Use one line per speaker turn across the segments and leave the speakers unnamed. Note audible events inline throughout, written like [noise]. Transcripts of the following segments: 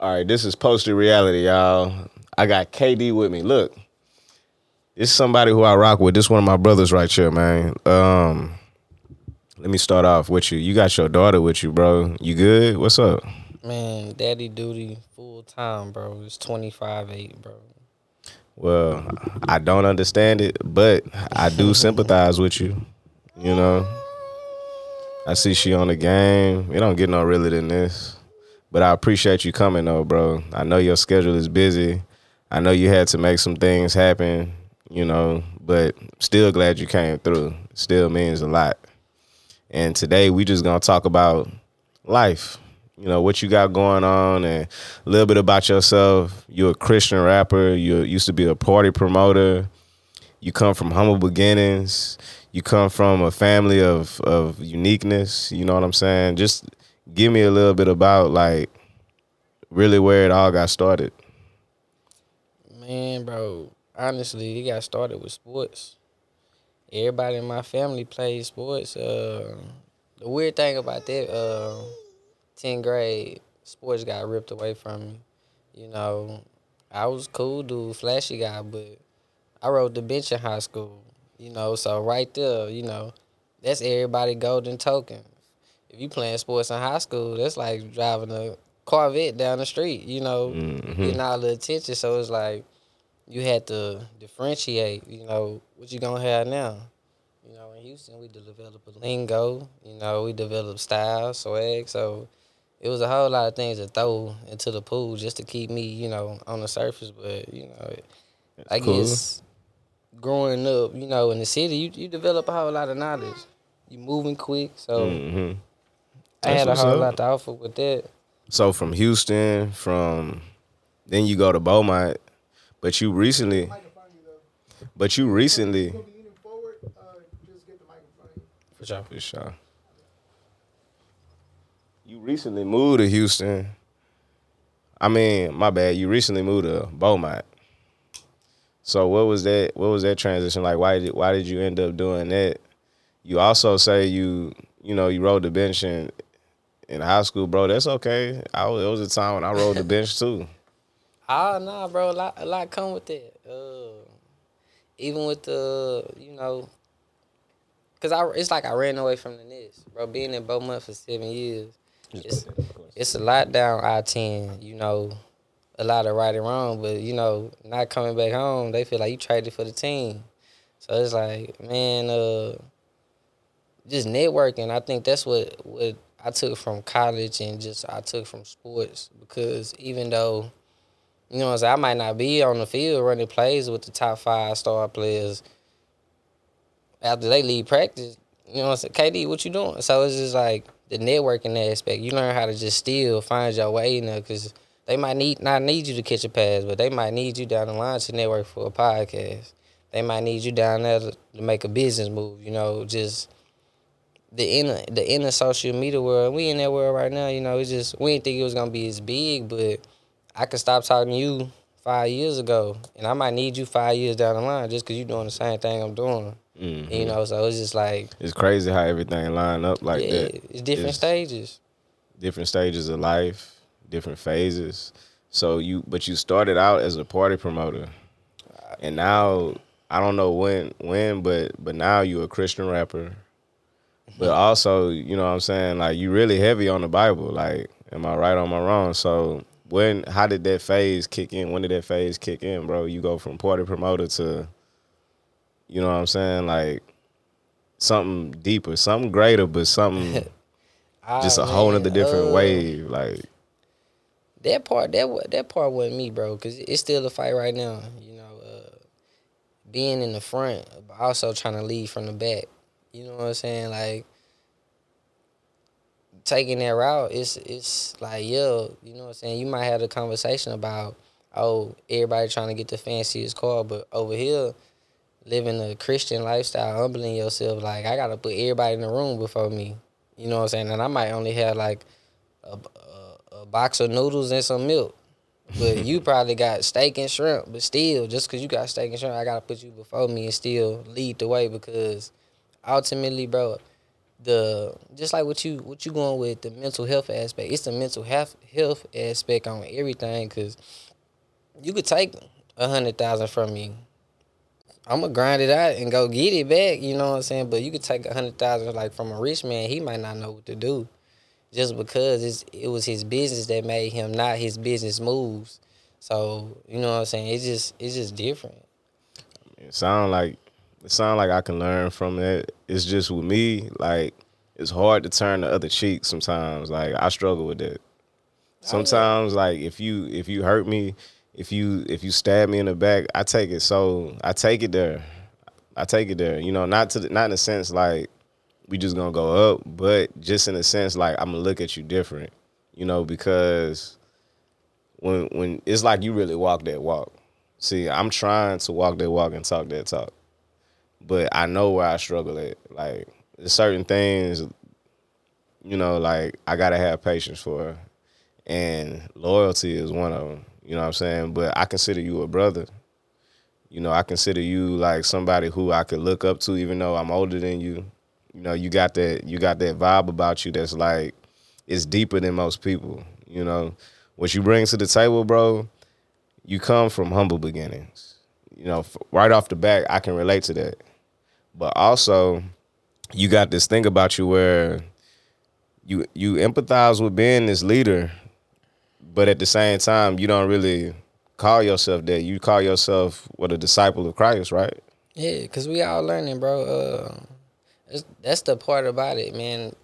All right, this is posted reality, y'all. I got KD with me. Look, this is somebody who I rock with. This is one of my brothers right here, man. Um, let me start off with you. You got your daughter with you, bro. You good? What's up?
Man, daddy duty full time, bro. It's twenty five eight, bro.
Well, I don't understand it, but I do [laughs] sympathize with you. You know, I see she on the game. It don't get no realer than this. But I appreciate you coming though, bro. I know your schedule is busy. I know you had to make some things happen, you know, but still glad you came through. Still means a lot. And today we just gonna talk about life. You know, what you got going on and a little bit about yourself. You're a Christian rapper, you used to be a party promoter. You come from humble beginnings. You come from a family of of uniqueness, you know what I'm saying? Just give me a little bit about like really where it all got started.
Man, bro, honestly, it got started with sports. Everybody in my family plays sports. Uh, the weird thing about that, uh, 10th grade, sports got ripped away from me. You know, I was cool dude, flashy guy, but I rode the bench in high school. You know, so right there, you know, that's everybody golden token. If you playing sports in high school, that's like driving a Corvette down the street. You know,
Mm-hmm.
getting all the attention. So it's like you had to differentiate. You know, what you gonna have now? You know, in Houston, we develop a lingo. You know, we develop style, swag. So it was a whole lot of things to throw into the pool just to keep me, you know, on the surface. But you know, I
cool.
guess growing up, you know, in the city, you you develop a whole lot of knowledge. You moving quick, so
hmm
I had a whole
up.
lot to offer with that.
So from Houston, from then you go to Beaumont, but you recently,
microphone you though.
but you recently,
You're gonna be leaning forward. Just get the microphone.
For sure.
for sure. You recently moved to Houston. I mean, my bad. You recently moved to Beaumont. So what was that? What was that transition like? Why did why did you end up doing that? You also say you you know you rode the bench in in high school, bro. That's okay. I was, it was a time when I rode the bench too. [laughs]
Ah, nah, bro. A lot, a lot come with that. Uh, even with the, you know, cause I, it's like I ran away from the Nets, bro. Being in Beaumont for seven years, it's, it's a lot down I ten. You know, a lot of right and wrong, but you know, not coming back home, they feel like you traded for the team. So it's like, man, uh, just networking. I think that's what what I took from college and just I took from sports because even though you know saying, I might not be on the field running plays with the top five star players after they leave practice. You know what I'm saying? KD, what you doing? So it's just like the networking aspect. You learn how to just still find your way in there because they might need not need you to catch a pass, but they might need you down the line to network for a podcast. They might need you down there to, to make a business move. You know, just the inner the inner social media world. We in that world right now. You know, it's just we didn't think it was gonna be as big, but I could stop talking to you five years ago, and I might need you five years down the line just because you're doing the same thing I'm doing.
Mhm.
You know, so it's just like
It's crazy how everything line up like
yeah,
that.
it's different
It's
stages.
Different stages of life, different phases. So you, but you started out as a party promoter, and now I don't know when, when, but but now you're a Christian rapper. But also, you know what I'm saying? Like you really heavy on the Bible. Like, am I right or am I wrong? So when how did that phase kick in? When did that phase kick in, bro? You go from party promoter to you know what I'm saying? Like something deeper, something greater, but something [laughs] just a
Ah,
whole
man,
nother different
uh,
wave. Like
That part, that that part wasn't me, bro. Cause it's still a fight right now. You know, uh, being in the front, but also trying to lead from the back. You know what I'm saying? Like taking that route, it's it's like yo, you know what I'm saying. You might have a conversation about oh, everybody trying to get the fanciest car, but over here, living a Christian lifestyle, humbling yourself. Like I gotta put everybody in the room before me. You know what I'm saying? And I might only have like a, a, a box of noodles and some milk. But [laughs] you probably got steak and shrimp. But still, just because you got steak and shrimp, I got to put you before me and still lead the way because ultimately, bro, the just like what you what you going with the mental health aspect. It's the mental health health aspect on everything because you could take a hundred thousand from me. I'm gonna grind it out and go get it back. You know what I'm saying? But you could take a hundred thousand like from a rich man. He might not know what to do, just because it's it was his business that made him, not his business moves. So you know what I'm saying? It's just it's just different.
It sound like it sound like I can learn from it. It's just with me, like it's hard to turn the other cheek sometimes. Like I struggle with that. Sometimes like if you if you hurt me, if you if you stab me in the back, I take it so I take it there. I take it there. You know, not to the, not in a sense like we just gonna go up, but just in a sense like I'm gonna look at you different. You know, because when when it's like you really walk that walk. See, I'm trying to walk that walk and talk that talk, but I know where I struggle at. Like there's certain things, you know, like I gotta have patience for, and loyalty is one of them. You know what I'm saying? But I consider you a brother. You know, I consider you like somebody who I could look up to, even though I'm older than you. You know, you got that you got that vibe about you that's like it's deeper than most people. You know, what you bring to the table, bro. You come from humble beginnings. You know, right off the bat, I can relate to that. But also, you got this thing about you where you you empathize with being this leader, but at the same time, you don't really call yourself that. You call yourself what a disciple of Christ, right?
Yeah, cause we all learning, bro. Uh, that's, that's the part about it, man.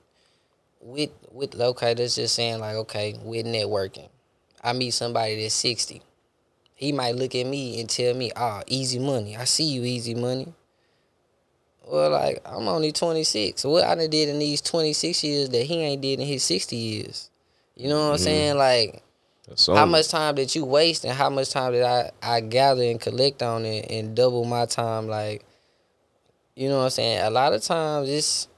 With with okay, that's just saying like okay, we're networking, I meet somebody that's sixty. He might look at me and tell me, "Ah, easy money. I see you, easy money." Well, like I'm only twenty six. What I done did in these twenty six years that he ain't did in his sixty years. You know what I'm mm-hmm. saying? Like how much time did you waste and how much time did I, I gather and collect on it and double my time like you know what I'm saying a lot of times it's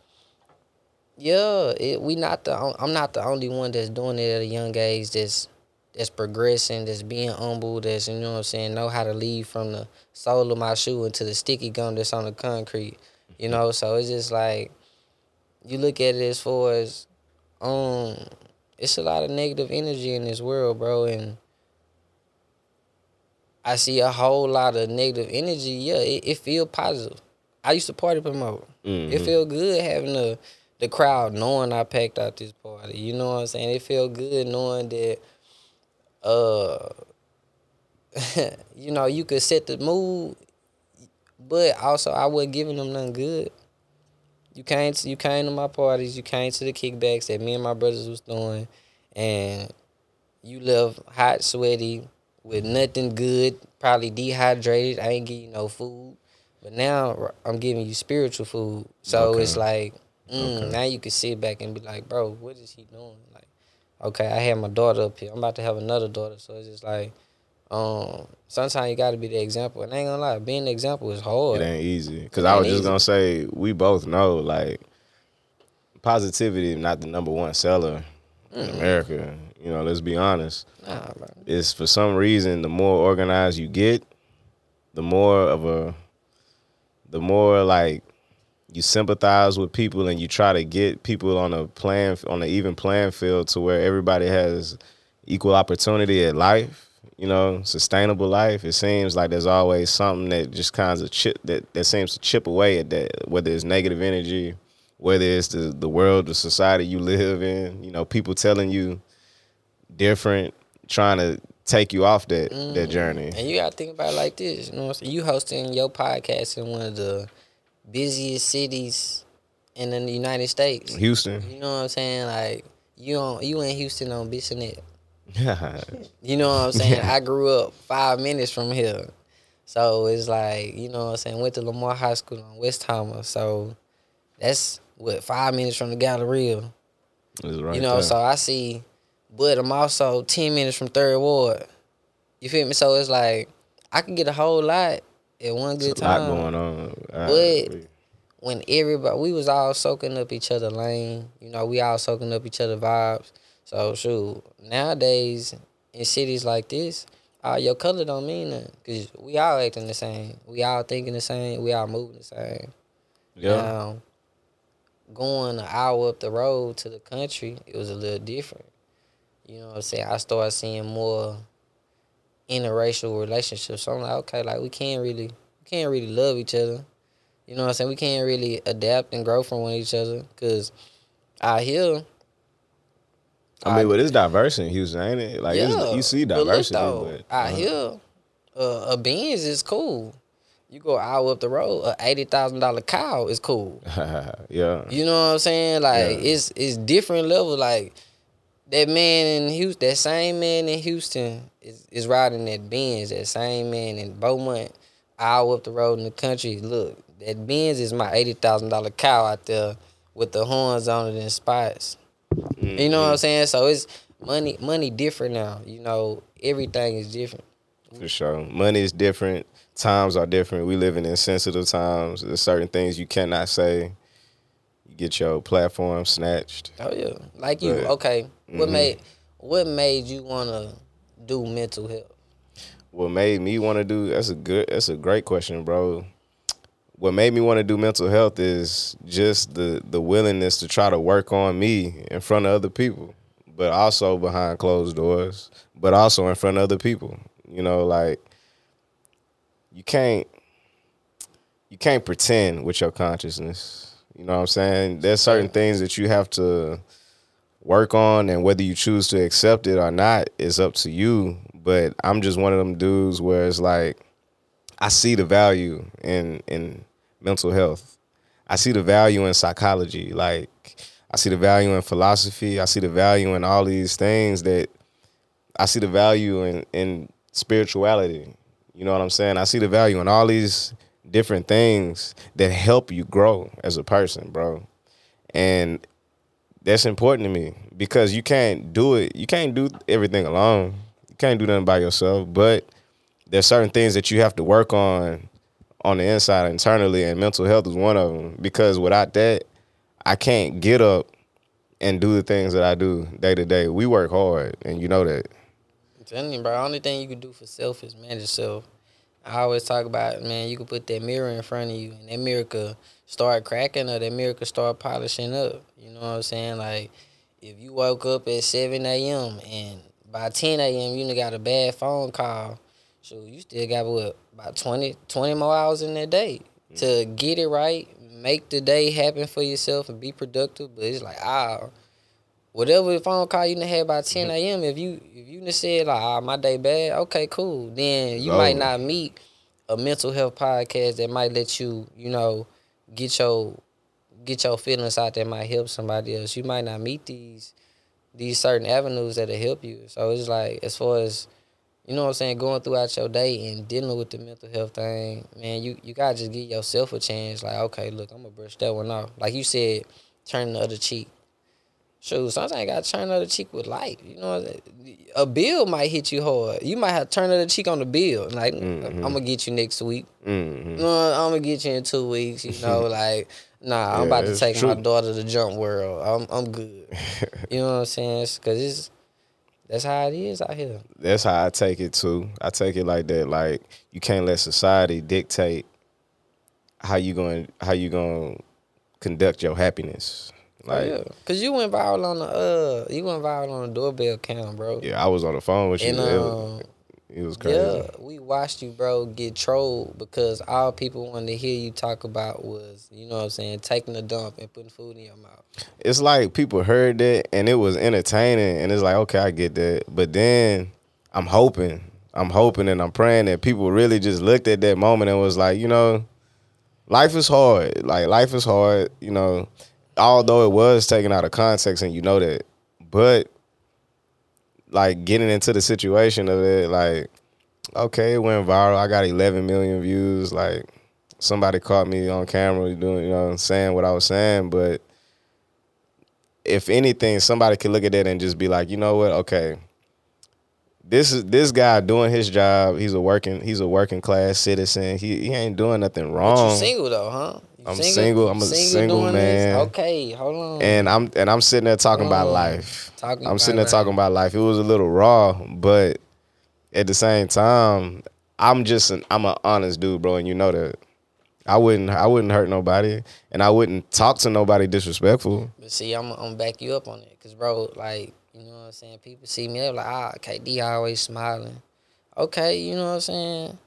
yeah it, we not the I'm not the only one that's doing it at a young age that's that's progressing that's being humble that's you know what I'm saying know how to lead from the sole of my shoe into the sticky gum that's on the concrete you know so it's just like you look at it as far as um it's a lot of negative energy in this world, bro, and I see a whole lot of negative energy. Yeah, it, it feel positive. I used to party promote. It feel good having the the crowd knowing I packed out this party. You know what I'm saying? It feel good knowing that uh [laughs] you know, you could set the mood, but also I wasn't giving them nothing good. You came to you came to my parties, you came to the kickbacks that me and my brothers was doing, and you left hot, sweaty, with nothing good, probably dehydrated. I ain't give you no food. But now I'm giving you spiritual food. So
Okay.
it's like, mm, now you can sit back and be like, bro, what is he doing? Like, okay, I had my daughter up here. I'm about to have another daughter. So it's just like, um, sometimes you gotta be the example. And I ain't gonna lie, being the example is hard.
It ain't easy. Cause
It
I was just
easy.
gonna say we both know like positivity not the number one seller in America. You know, let's be honest.
Nah, bro.
It's for some reason the more organized you get, the more of a the more like you sympathize with people and you try to get people on a plan on an even playing field to where everybody has equal opportunity at life, you know, sustainable life. It seems like there's always something that just kind of chip that, that seems to chip away at that, whether it's negative energy, whether it's the, the world, the society you live in, you know, people telling you different, trying to take you off that that mm-hmm. journey.
And you gotta think about it like this. You know what I'm saying? You hosting your podcast in one of the busiest cities in the United States.
Houston.
You know what I'm saying? Like you on you in Houston on
Bissonnet.
You know what I'm saying? I grew up five minutes from here. So it's like, you know what I'm saying, went to Lamar High School on Westheimer. So that's what, five minutes from the Galleria.
Right
you know,
there.
so I see, but I'm also ten minutes from Third Ward. You feel me? So it's like I can get a whole lot at one good
It's a lot
time.
going on. I
But-
agree.
When everybody, we was all soaking up each other lane. You know, we all soaking up each other vibes. So shoot, nowadays in cities like this, uh, your color don't mean nothing because we all acting the same. We all thinking the same. We all moving the same.
yeah.
Now, going an hour up the road to the country, it was a little different. You know what I'm saying? I started seeing more interracial relationships. So I'm like, okay, like we can't really we can't really love each other. You know what I'm saying? We can't really adapt and grow from one each other because out here,
I mean, but it's diverse in Houston, ain't it? Like it's, you see
but look
diversity,
though,
but,
out
uh,
here, uh, a Benz is cool. You go hour up the road, a eighty thousand dollar cow is cool. [laughs]
yeah,
You know what I'm saying? Like
Yeah.
it's it's different level. Like that man in Houston, that same man in Houston is, is riding that Benz. That same man in Beaumont, hour up the road in the country. Look, that Benz is my eighty thousand dollar cow out there with the horns on it and spots. You know what I'm saying? So it's money money different now. You know, everything is different.
for sure. Money is different. Times are different. We living in sensitive times. There's certain things you cannot say. You get your platform snatched.
Oh yeah. Like you,
But-
okay. What
Mhm.
made what made you wanna do mental health?
what made me want to do that's a good that's a great question bro what made me want to do mental health is just the the willingness to try to work on me in front of other people but also behind closed doors but also in front of other people. You know like you can't you can't pretend with your consciousness. You know what i'm saying? There's certain things that you have to work on and whether you choose to accept it or not is up to you but i'm just one of them dudes where it's like i see the value in in mental health i see the value in psychology like i see the value in philosophy i see the value in all these things that i see the value in in spirituality you know what i'm saying i see the value in all these different things that help you grow as a person bro and that's important to me because you can't do it. You can't do everything alone. You can't do nothing by yourself. But there's certain things that you have to work on on the inside internally, and mental health is one of them. Because without that, I can't get up and do the things that I do day to day. We work hard, and you know that.
I'm telling you, bro. The Only thing you can do for self is manage yourself. I always talk about, man, you can put that mirror in front of you, and that mirror could start cracking, or that mirror could start polishing up. You know what I'm saying? Like, if you woke up at 7 a.m. and by 10 a.m. you got a bad phone call, so you still got what about 20, 20 more hours in that day to get it right, make the day happen for yourself, and be productive. But it's like, ah, whatever phone call you had by 10 a.m. If you if you said like, ah, my day bad, okay, cool. Then you
It's
might not meet a mental health podcast that might let you, you know, get your get your feelings out that might help somebody else. You might not meet these these certain avenues that'll help you. So it's like as far as you know what I'm saying, going throughout your day and dealing with the mental health thing, man, you, you gotta just give yourself a chance. Like, okay, look, I'm gonna brush that one off. Like you said, turn the other cheek. Shoot, sometimes you gotta turn the other cheek with life. You know, what I'm a bill might hit you hard. You might have to turn the other cheek on the bill. Like, I'm gonna get you next week.
hmm
No, I'm gonna get you in two weeks. You know, [laughs] like, nah, I'm
Yeah,
about to take my daughter to Jump World. I'm I'm good. [laughs] you know what I'm saying? Cause it's that's how it is out here.
That's how I take it too. I take it like that. Like you can't let society dictate how you going how you going to conduct your happiness. Like
oh, yeah. Cause you went viral on the uh, you went viral on the doorbell cam, bro.
Yeah, I was on the phone with you.
And
it,
um,
it was crazy.
yeah, we watched you, bro, get trolled because all people wanted to hear you talk about was, you know what I'm saying, taking a dump and putting food in your mouth.
It's like people heard that and it was entertaining, and it's like, okay, I get that. But then I'm hoping, I'm hoping, and I'm praying that people really just looked at that moment and was like, you know, life is hard. Like life is hard. You know, although it was taken out of context, and you know that, but like getting into the situation of it, like, okay, it went viral. I got 11 million views. Like, somebody caught me on camera doing, you know, saying what I was saying. But if anything, somebody could look at that and just be like, you know what? Okay, this is this guy doing his job. He's a working, he's a working class citizen. He he ain't doing nothing
But
wrong.
you single though, huh? You
I'm single. I'm a single man.
This? Okay, hold on.
and I'm and I'm sitting there talking about life.
Talking
I'm sitting there talking about life. It was a little raw, but at the same time, I'm just an I'm an honest dude, bro, and you know that. I wouldn't I wouldn't hurt nobody, and I wouldn't talk to nobody disrespectful.
But see, I'm I'm back you up on it, cause bro, like you know what I'm saying. People see me, they're like, ah, KD always smiling. Okay, you know what I'm saying.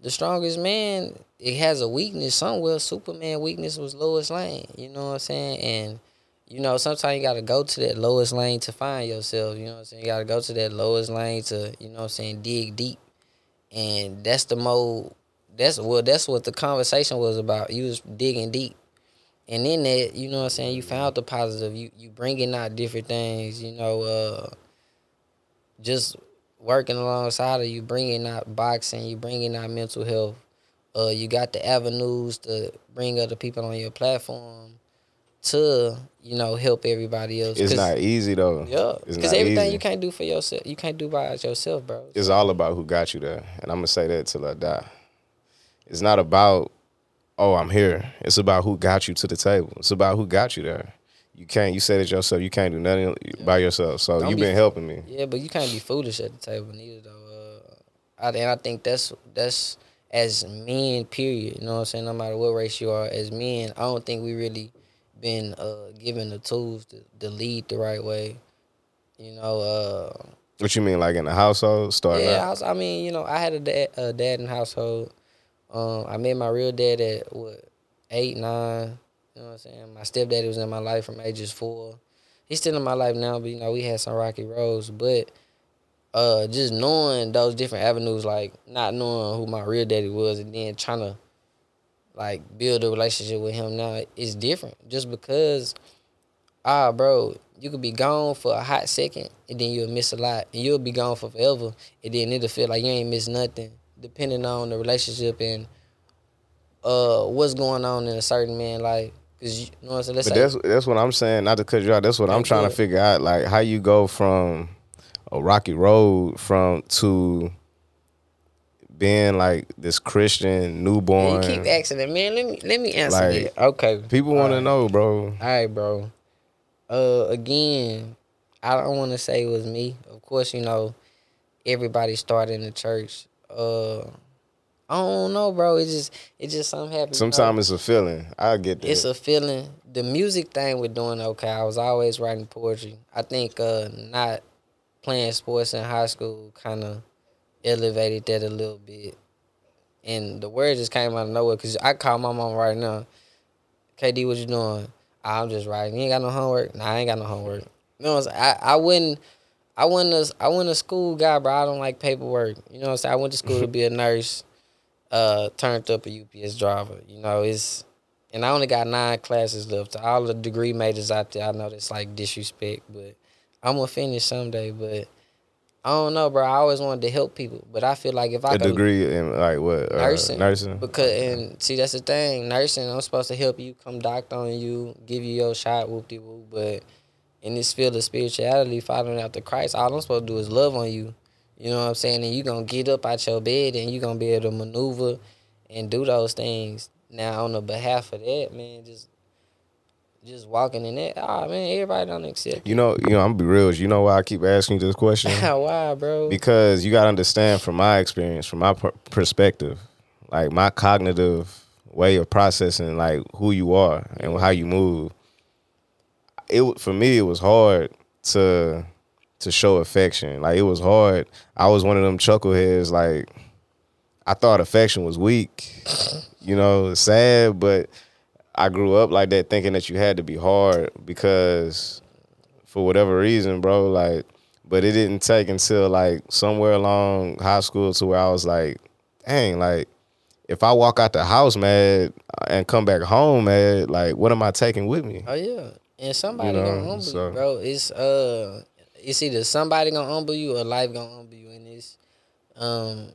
The strongest man, it has a weakness somewhere. Superman weakness was Lois Lane. You know what I'm saying, and you know sometimes you gotta go to that lowest lane to find yourself. You know what I'm saying. You gotta go to that lowest lane to you know what I'm saying dig deep, and that's the mode. That's well, that's what the conversation was about. You was digging deep. And in that, you know what I'm saying, you found the positive. You you bringing out different things, you know, uh just working alongside of you bringing out boxing, you bringing out mental health. Uh you got the avenues to bring other people on your platform to, you know, help everybody else.
It's not easy though.
Yeah, because everything
easy.
you can't do for yourself, you can't do by yourself, bro.
It's all about who got you there, and I'm gonna say that till I die. It's not about oh I'm here. It's about who got you to the table. It's about who got you there. You can't. You said it yourself. You can't do nothing by yourself. So
Don't
you've
be
been helping me.
Yeah, but you can't be foolish at the table neither though. Uh, I, and I think that's that's as men, period. You know what I'm saying? No matter what race you are, as men, I don't think we really been uh, given the tools to, to lead the right way. You know, uh,
What you mean, like in the household? Starting
yeah. I, was, I mean, you know, I had a dad, a dad in the household. Um, I met my real dad at what eight, nine. You know what I'm saying? My stepdaddy was in my life from ages four. He's still in my life now, but you know we had some rocky roads. But uh, just knowing those different avenues, like not knowing who my real daddy was, and then trying to like build a relationship with him now is different. Just because, ah, bro, you could be gone for a hot second, and then you'll miss a lot, and you'll be gone for forever, and then it'll feel like you ain't missed nothing, depending on the relationship and uh what's going on in a certain man life. Cause you know what I'm saying. Let's
But
say,
that's that's what I'm saying. Not to cut you out. That's what I'm trying to figure out. Like how you go from a rocky road from to being like this Christian newborn.
you keep asking it, man. Let me let me answer
Like,
it. Okay.
People want to know, bro.
All right, bro. Uh, again, I don't want to say it was me. Of course, you know, everybody started in the church. Uh, I don't know, bro. It just it just something know?
Sometimes it's a feeling. I get that.
it's a feeling. The music thing we're doing okay. I was always writing poetry. I think uh not playing sports in high school kind of elevated that a little bit. And the word just came out of nowhere because I call my mom right now. KD, what you doing? I'm just writing. You ain't got no homework? Nah, I ain't got no homework. You know what I'm saying? I, I wouldn't I went to I wasn't a school guy, bro. I don't like paperwork. You know what I'm saying? I went to school to be a nurse, uh, turned up a UPS driver. You know, it's and I only got nine classes left. To all the degree majors out there, I know that's like disrespect, but I'm gonna finish someday. But I don't know, bro. I always wanted to help people, but I feel like if I
a
could
degree in like what? Uh,
Nursing.
Nursing.
because and see that's the thing, nursing. I'm supposed to help you, come doctor on you, give you your shot, whoop de whoop. But in this field of spirituality, following after Christ, all I'm supposed to do is love on you. You know what I'm saying? And you're gonna get up out your bed and you're gonna be able to maneuver and do those things. Now on the behalf of that, man, just just walking in that, ah man, everybody don't accept.
You know, you know. I'm gonna be real. You You know why I keep asking you this question? [laughs]
Why, bro?
because you gotta understand from my experience, from my per- perspective, like my cognitive way of processing, like who you are and how you move. It for me, it was hard to to show affection. Like it was hard. I was one of them chuckleheads. Like I thought affection was weak. You know, sad, but I grew up like that, thinking that you had to be hard because for whatever reason, bro. Like, but it didn't take until like somewhere along high school to where I was like, dang, like if I walk out the house mad and come back home mad, like what am I taking with me?
Oh yeah, and somebody
know,
gonna humble
so-
you, bro. It's uh, it's either somebody gonna humble you or life gonna humble you, and it's um,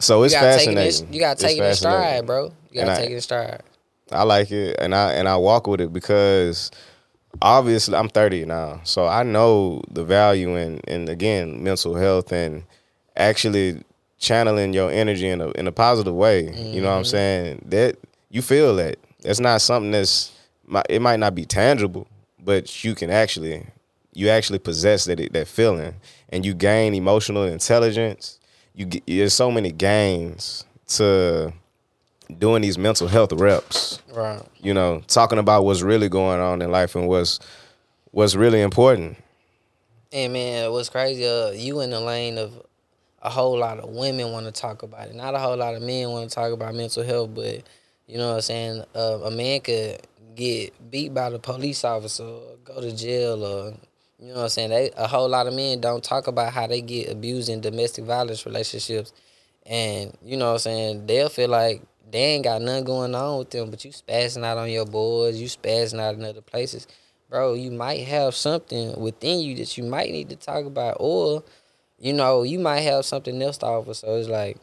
So it's
you it.
fascinating.
In, you gotta
It's
take it in stride, bro. You gotta
I-
take it in stride.
I like it and I and I walk with it because obviously I'm 30 now. So I know the value in in again mental health and actually channeling your energy in a in a positive way. You know what I'm saying? That you feel that. That's not something that's it might not be tangible, but you can actually you actually possess that that feeling and you gain emotional intelligence. You get, there's so many gains to doing these mental health reps.
Right.
You know, talking about what's really going on in life and what's what's really important.
And man, what's crazy? Uh, you in the lane of a whole lot of women want to talk about it. Not a whole lot of men want to talk about mental health, but you know what I'm saying. Uh, a man could get beat by the police officer, or go to jail, or you know what I'm saying. They a whole lot of men don't talk about how they get abused in domestic violence relationships, and you know what I'm saying. They'll feel like they ain't got nothing going on with them, but you spazzing out on your boys, you spazzing out in other places bro, you might have something within you that you might need to talk about, or you know, you might have something else to offer. So it's like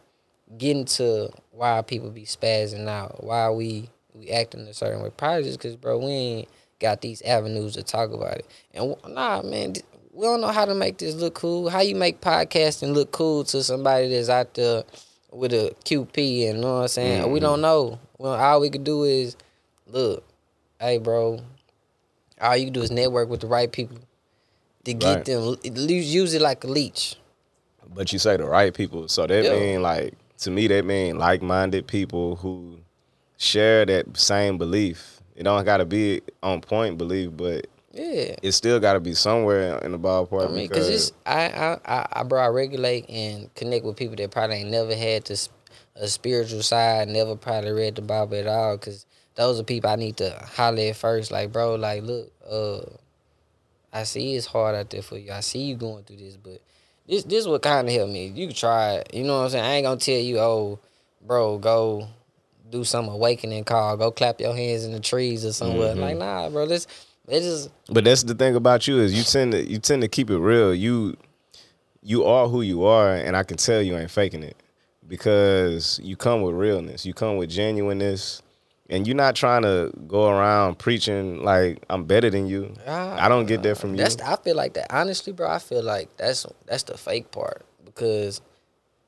getting to why people be spazzing out, why we we acting in a certain way. Probably just because, bro, we ain't got these avenues to talk about it. And nah, man, we don't know how to make this look cool. How you make podcasting look cool to somebody that's out there with a QP and you know what I'm saying? Mm-hmm. We don't know. Well, all we could do is look, hey, bro, all you can do is network with the right people to get right. them. Use it like a leech.
But you say the right people, so that yeah. mean like to me that mean like minded people who share that same belief. It don't got to be on point belief, but
yeah,
it still got to be somewhere in the ballpark.
I mean, because it's I, I I bro I regulate and connect with people that probably ain't never had to a spiritual side, never probably read the Bible at all, because those are people I need to holler at first. Like, bro, like, look, uh, I see it's hard out there for you. I see you going through this, but this this what kind of help me. You can try it. You know what I'm saying? I ain't gonna tell you, oh, bro, go do some awakening call. Go clap your hands in the trees or somewhere. Mm-hmm. Like, nah, bro, this it just.
But that's the thing about you is you tend to you tend to keep it real. You you are who you are, and I can tell you ain't faking it because you come with realness. You come with genuineness and you're not trying to go around preaching like I'm better than you. Uh, I don't get that from you.
That's I feel like that. Honestly, bro, I feel like that's that's the fake part because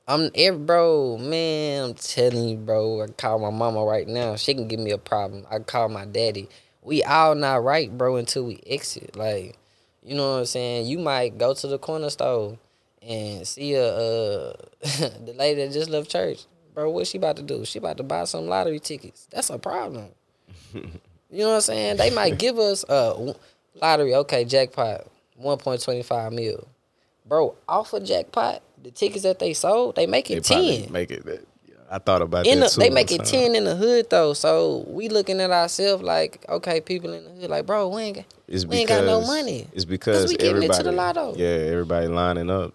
I'm every bro, man. I'm telling you, bro. I call my mama right now. She can give me a problem. I call my daddy. We all not right, bro, until we exit. Like, you know what I'm saying? You might go to the corner store and see a uh, [laughs] the lady that just left church bro, what she about to do? She about to buy some lottery tickets. That's a problem. [laughs] you know what I'm saying? They might give us a lottery, okay, jackpot, 1.25 mil. Bro, off of jackpot, the tickets that they sold, they make it they 10.
Make it that. I thought about
in
that the,
They make it 10 in the hood though. So we looking at ourselves like, okay, people in the hood like, bro, we ain't, it's we ain't got no money.
It's because we getting into the lotto. Yeah, everybody lining up.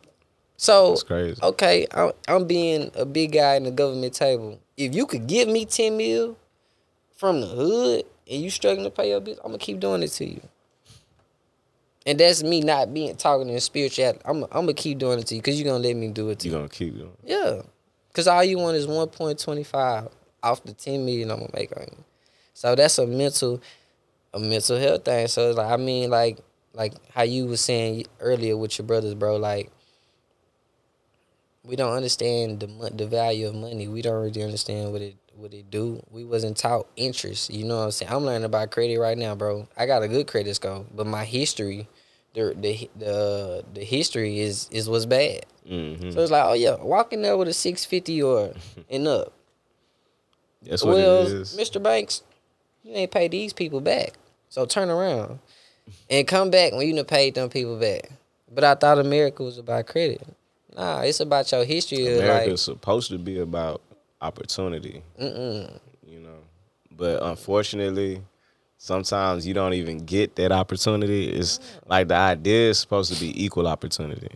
So okay, I'm, I'm being a big guy in the government table. If you could give me ten mil from the hood and you struggling to pay your bills, I'm gonna keep doing it to you. And that's me not being talking in spirituality. I'm, I'm gonna keep doing it to you because you're gonna let me do it to
you.
You're
gonna keep doing.
It. Yeah, because all you want is one point twenty five off the ten million I'm gonna make on you. So that's a mental, a mental health thing. So like I mean like like how you was saying earlier with your brothers, bro. Like we don't understand the the value of money. We don't really understand what it what it do. We wasn't taught interest. You know what I'm saying? I'm learning about credit right now, bro. I got a good credit score, but my history, the the the the history is is what's bad. Mm-hmm. So it's like, oh yeah, walking there with a six fifty or [laughs] and up.
That's what well, it is.
Mr. Banks, you ain't pay these people back. So turn around and come back when you done paid them people back. But I thought America was about credit. Nah, it's about your history.
America's
like,
supposed to be about opportunity. Mm-mm. You know, but unfortunately, sometimes you don't even get that opportunity. It's like the idea is supposed to be equal opportunity.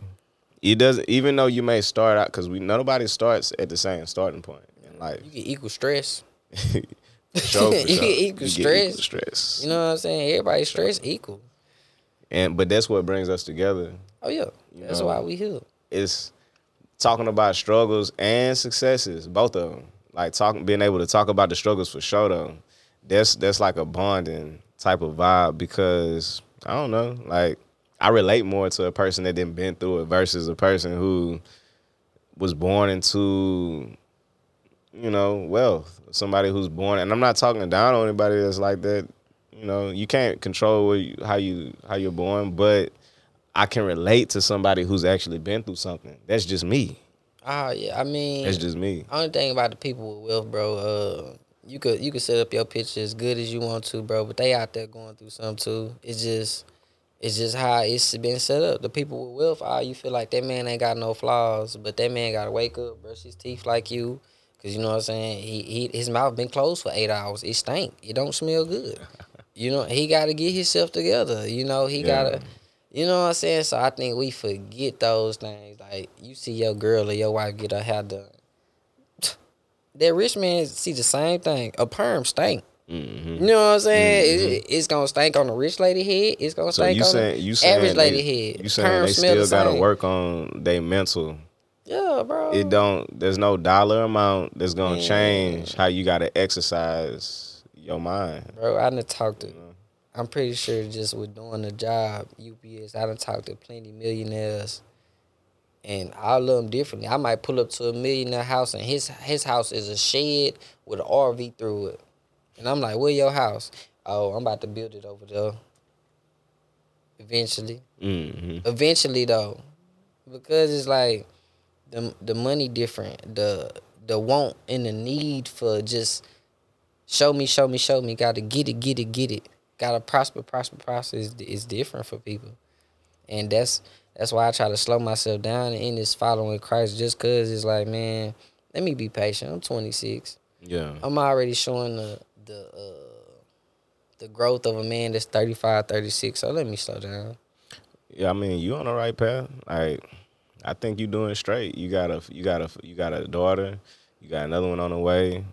It doesn't, even though you may start out because we nobody starts at the same starting point in life.
You get equal stress. [laughs]
sure, [laughs] you sure.
get equal you stress. Get equal stress. You know what I'm saying? Everybody's stress equal.
And but that's what brings us together.
Oh yeah, that's know? why we here
it's talking about struggles and successes, both of them. Like talking, being able to talk about the struggles for sure though. That's that's like a bonding type of vibe because I don't know, like I relate more to a person that didn't been through it versus a person who was born into, you know, wealth. Somebody who's born, and I'm not talking down on anybody that's like that. You know, you can't control you, how you how you're born, but I can relate to somebody who's actually been through something. That's just me.
Oh yeah, I mean,
It's just me.
only thing about the people with wealth, bro. Uh, you could you could set up your picture as good as you want to, bro. But they out there going through something too. It's just it's just how it's been set up. The people with wealth, ah, you feel like that man ain't got no flaws, but that man got to wake up, brush his teeth like you, cause you know what I'm saying. He, he his mouth been closed for eight hours. It stink. It don't smell good. [laughs] You know he got to get himself together. You know he
Yeah.
gotta. You know what I'm saying? So I think we forget those things. Like you see your girl or your wife get her hair done. That rich man see the same thing. A perm stink.
hmm
You know what I'm saying? It, it's gonna stink on the rich lady head. It's gonna
So
stink on
saying
the average lady
they,
head.
You saying
Perm
they
smell the
still gotta work on their mental.
Yeah, bro.
It don't. There's no dollar amount that's gonna
Yeah.
change how you gotta exercise your mind.
Bro, I done talked to. I'm pretty sure just with doing the job, UPS, I done talked to plenty millionaires, and I love them differently. I might pull up to a millionaire house, and his his house is a shed with an RV through it, and I'm like, "Where your house?" Oh, I'm about to build it over there. Eventually,
Mhm.
eventually though, because it's like the the money different, the the want and the need for just show me, show me, show me. Got to get it, get it, get it. Got to prosper, prosper, prosper is is different for people, and that's that's why I try to slow myself down in this following Christ. Just cause it's like, man, let me be patient. I'm 26.
Yeah.
I'm already showing the the uh, the growth of a man that's 35, 36. So let me slow down.
Yeah, I mean, you on the right path. Like, I think you doing straight. You got a, you got a, you got a daughter. You got another one on the way.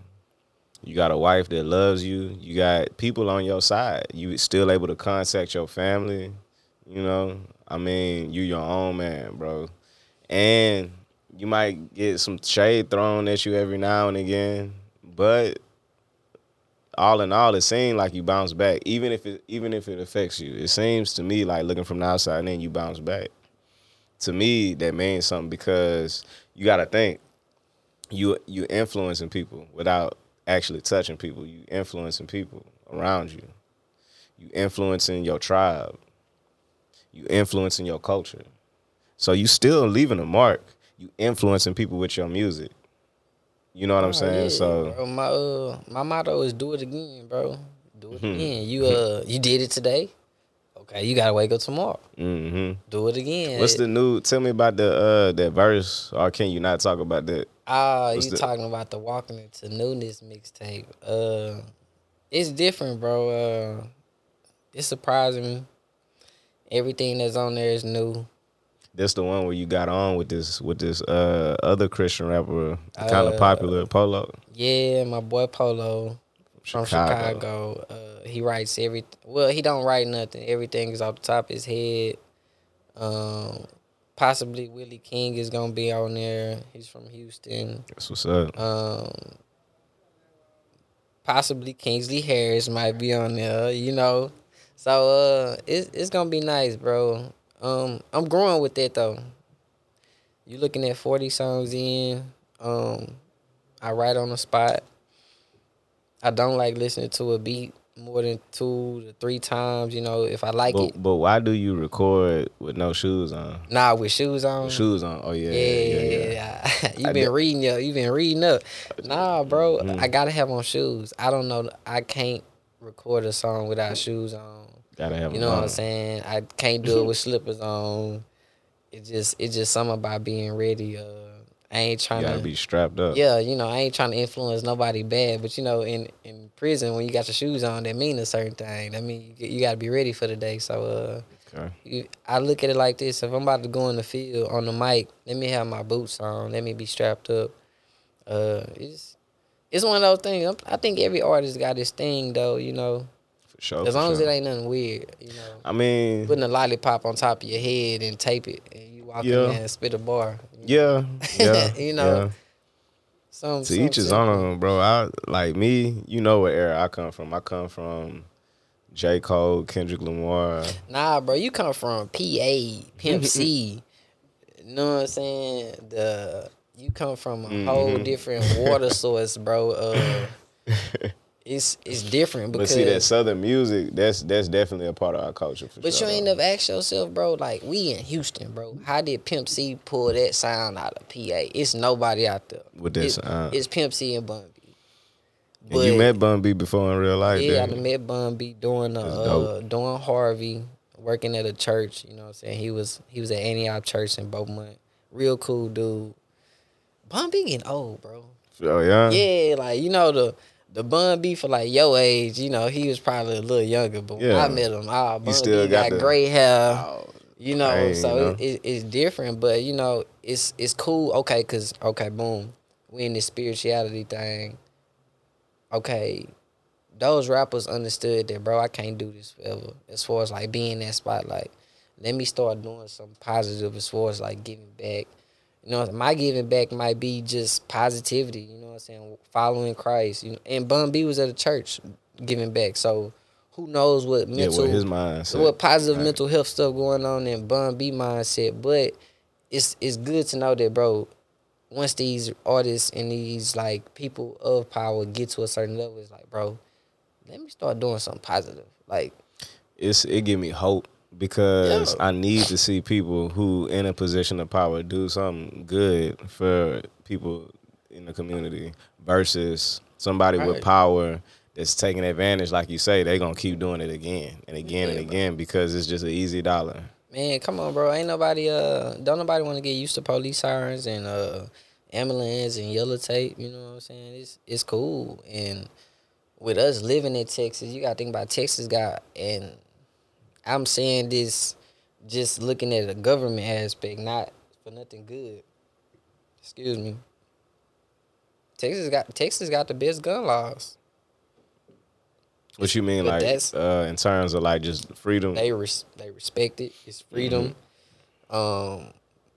You got a wife that loves you. You got people on your side. You still able to contact your family. You know, I mean, you your own man, bro. And you might get some shade thrown at you every now and again, but all in all, it seems like you bounce back, even if it even if it affects you. It seems to me like looking from the outside, and then you bounce back. To me, that means something because you got to think you you influencing people without actually touching people. You influencing people around you. You influencing your tribe. You influencing your culture. So you still leaving a mark. You influencing people with your music. You know what I'm
Oh,
saying?
yeah,
so
bro, my uh, my motto is do it again, bro. Do it
Mhm.
again. You uh, you did it today. Okay, you gotta wake up tomorrow.
hmm
Do it again.
What's the new? Tell me about the uh that verse, or can you not talk about that?
Ah,
what's
you
the-
talking about the walking into newness mixtape? Uh, it's different, bro. Uh, it's surprising me. Everything that's on there is new.
That's the one where you got on with this with this uh other Christian rapper, kind of
Uh,
popular, Polo
Yeah, my boy Polo from
Chicago.
Chicago. Uh, he writes every. Well, he don't write nothing. Everything is off the top of his head. Um, possibly Willie King is gonna be on there. He's from Houston.
That's what's up.
Um, possibly Kingsley Harris might be on there. You know, so uh, it's it's gonna be nice, bro. Um, I'm growing with that though. You looking at 40 songs in. Um, I write on the spot. I don't like listening to a beat more than two to three times. You know, if I like
But,
it.
but why do you record with no shoes on?
Nah, with shoes on.
Shoes on. Oh yeah,
Yeah,
yeah, yeah.
yeah. [laughs] you
I
been
did-
reading up. You been reading up. Nah, bro.
Mhm.
I gotta have on shoes. I don't know. I can't record a song without shoes on.
Gotta have.
You know what I'm saying? I can't do it with slippers on. It just it's just something about being ready. Uh, I ain't
You
trying
gotta
to.
be strapped up.
yeah, you know, I ain't trying to influence nobody bad, but you know, in in prison when you got your shoes on, that mean a certain thing. That mean you, you got to be ready for the day. So uh,
Okay.
you, I look at it like this: if I'm about to go in the field on the mic, let me have my boots on. Let me be strapped up. Uh, it's it's one of those things. I'm- I think every artist got his thing, though. You know,
For sure.
as long as it ain't nothing weird. You know,
I mean,
putting a lollipop on top of your head and tape it, and you walk
Yeah.
in there and spit a bar.
yeah, yeah. [laughs]
You know,
yeah.
Some
To each his own, bro. I like me. You know what era I come from. I come from J. Cole, Kendrick Lamar.
Nah, bro, you come from PA, Pimp C. [laughs] You know what I'm saying? The you come from a whole
Mhm.
different water source, bro. Uh, [laughs] it's it's different
But
because.
see that southern music, that's that's definitely a part of our culture for
But
sure.
you ain't never asked yourself, bro. Like we in Houston, bro. How did Pimp C pull that sound out of PA? It's nobody out there
With that
It-
sound.
It's Pimp C and Bun B.
And you met Bun B before in real life,
Yeah, I
didn't
done
you?
met Bun B doing uh, doing Harvey, working at a church. You know what I'm saying? He was he was at Antioch Church in Beaumont. Real cool dude. Bun B getting old, bro.
Oh yeah.
Yeah, like you know the the Bun B for like your age. You know he was probably a little younger, but when
Yeah.
I met him, ah, Bun
still got
got,
the-
gray hair.
Oh,
You know, so
you know.
It, it, it's different, but you know, it's it's cool. Okay, cause okay, boom, we in this spirituality thing. Okay, those rappers understood that, bro. I can't do this forever. As far as like being in that spotlight, let me start doing some positive. As far as like giving back, you know, my giving back might be just positivity. You know what I'm saying? Following Christ. You know, and Bun B was at a church giving back, so. Who knows what
yeah,
mental
his mindset.
what positive
Right.
mental health stuff going on in Bun B mindset, but it's it's good to know that, bro. Once these artists and these like people of power get to a certain level, it's like, bro, let me start doing something positive. Like,
it's it give me hope because
Yeah.
I need to see people who in a position of power do something good for people in the community versus somebody with power that's taking advantage, like you say, they gonna keep doing it again and again and
Yeah, bro.
again because it's just an easy dollar.
man, come on, bro. Ain't nobody uh don't nobody want to get used to police sirens and uh ambulance and yellow tape. You know what I'm saying? It's it's cool. And with us living in Texas, you gotta think about Texas got and I'm saying this just looking at the government aspect, not for nothing good. Excuse me. Texas got Texas got the best gun laws.
What you mean,
But
like uh, in terms of like just freedom?
They res- they respect it. It's freedom.
Mm-hmm.
Um,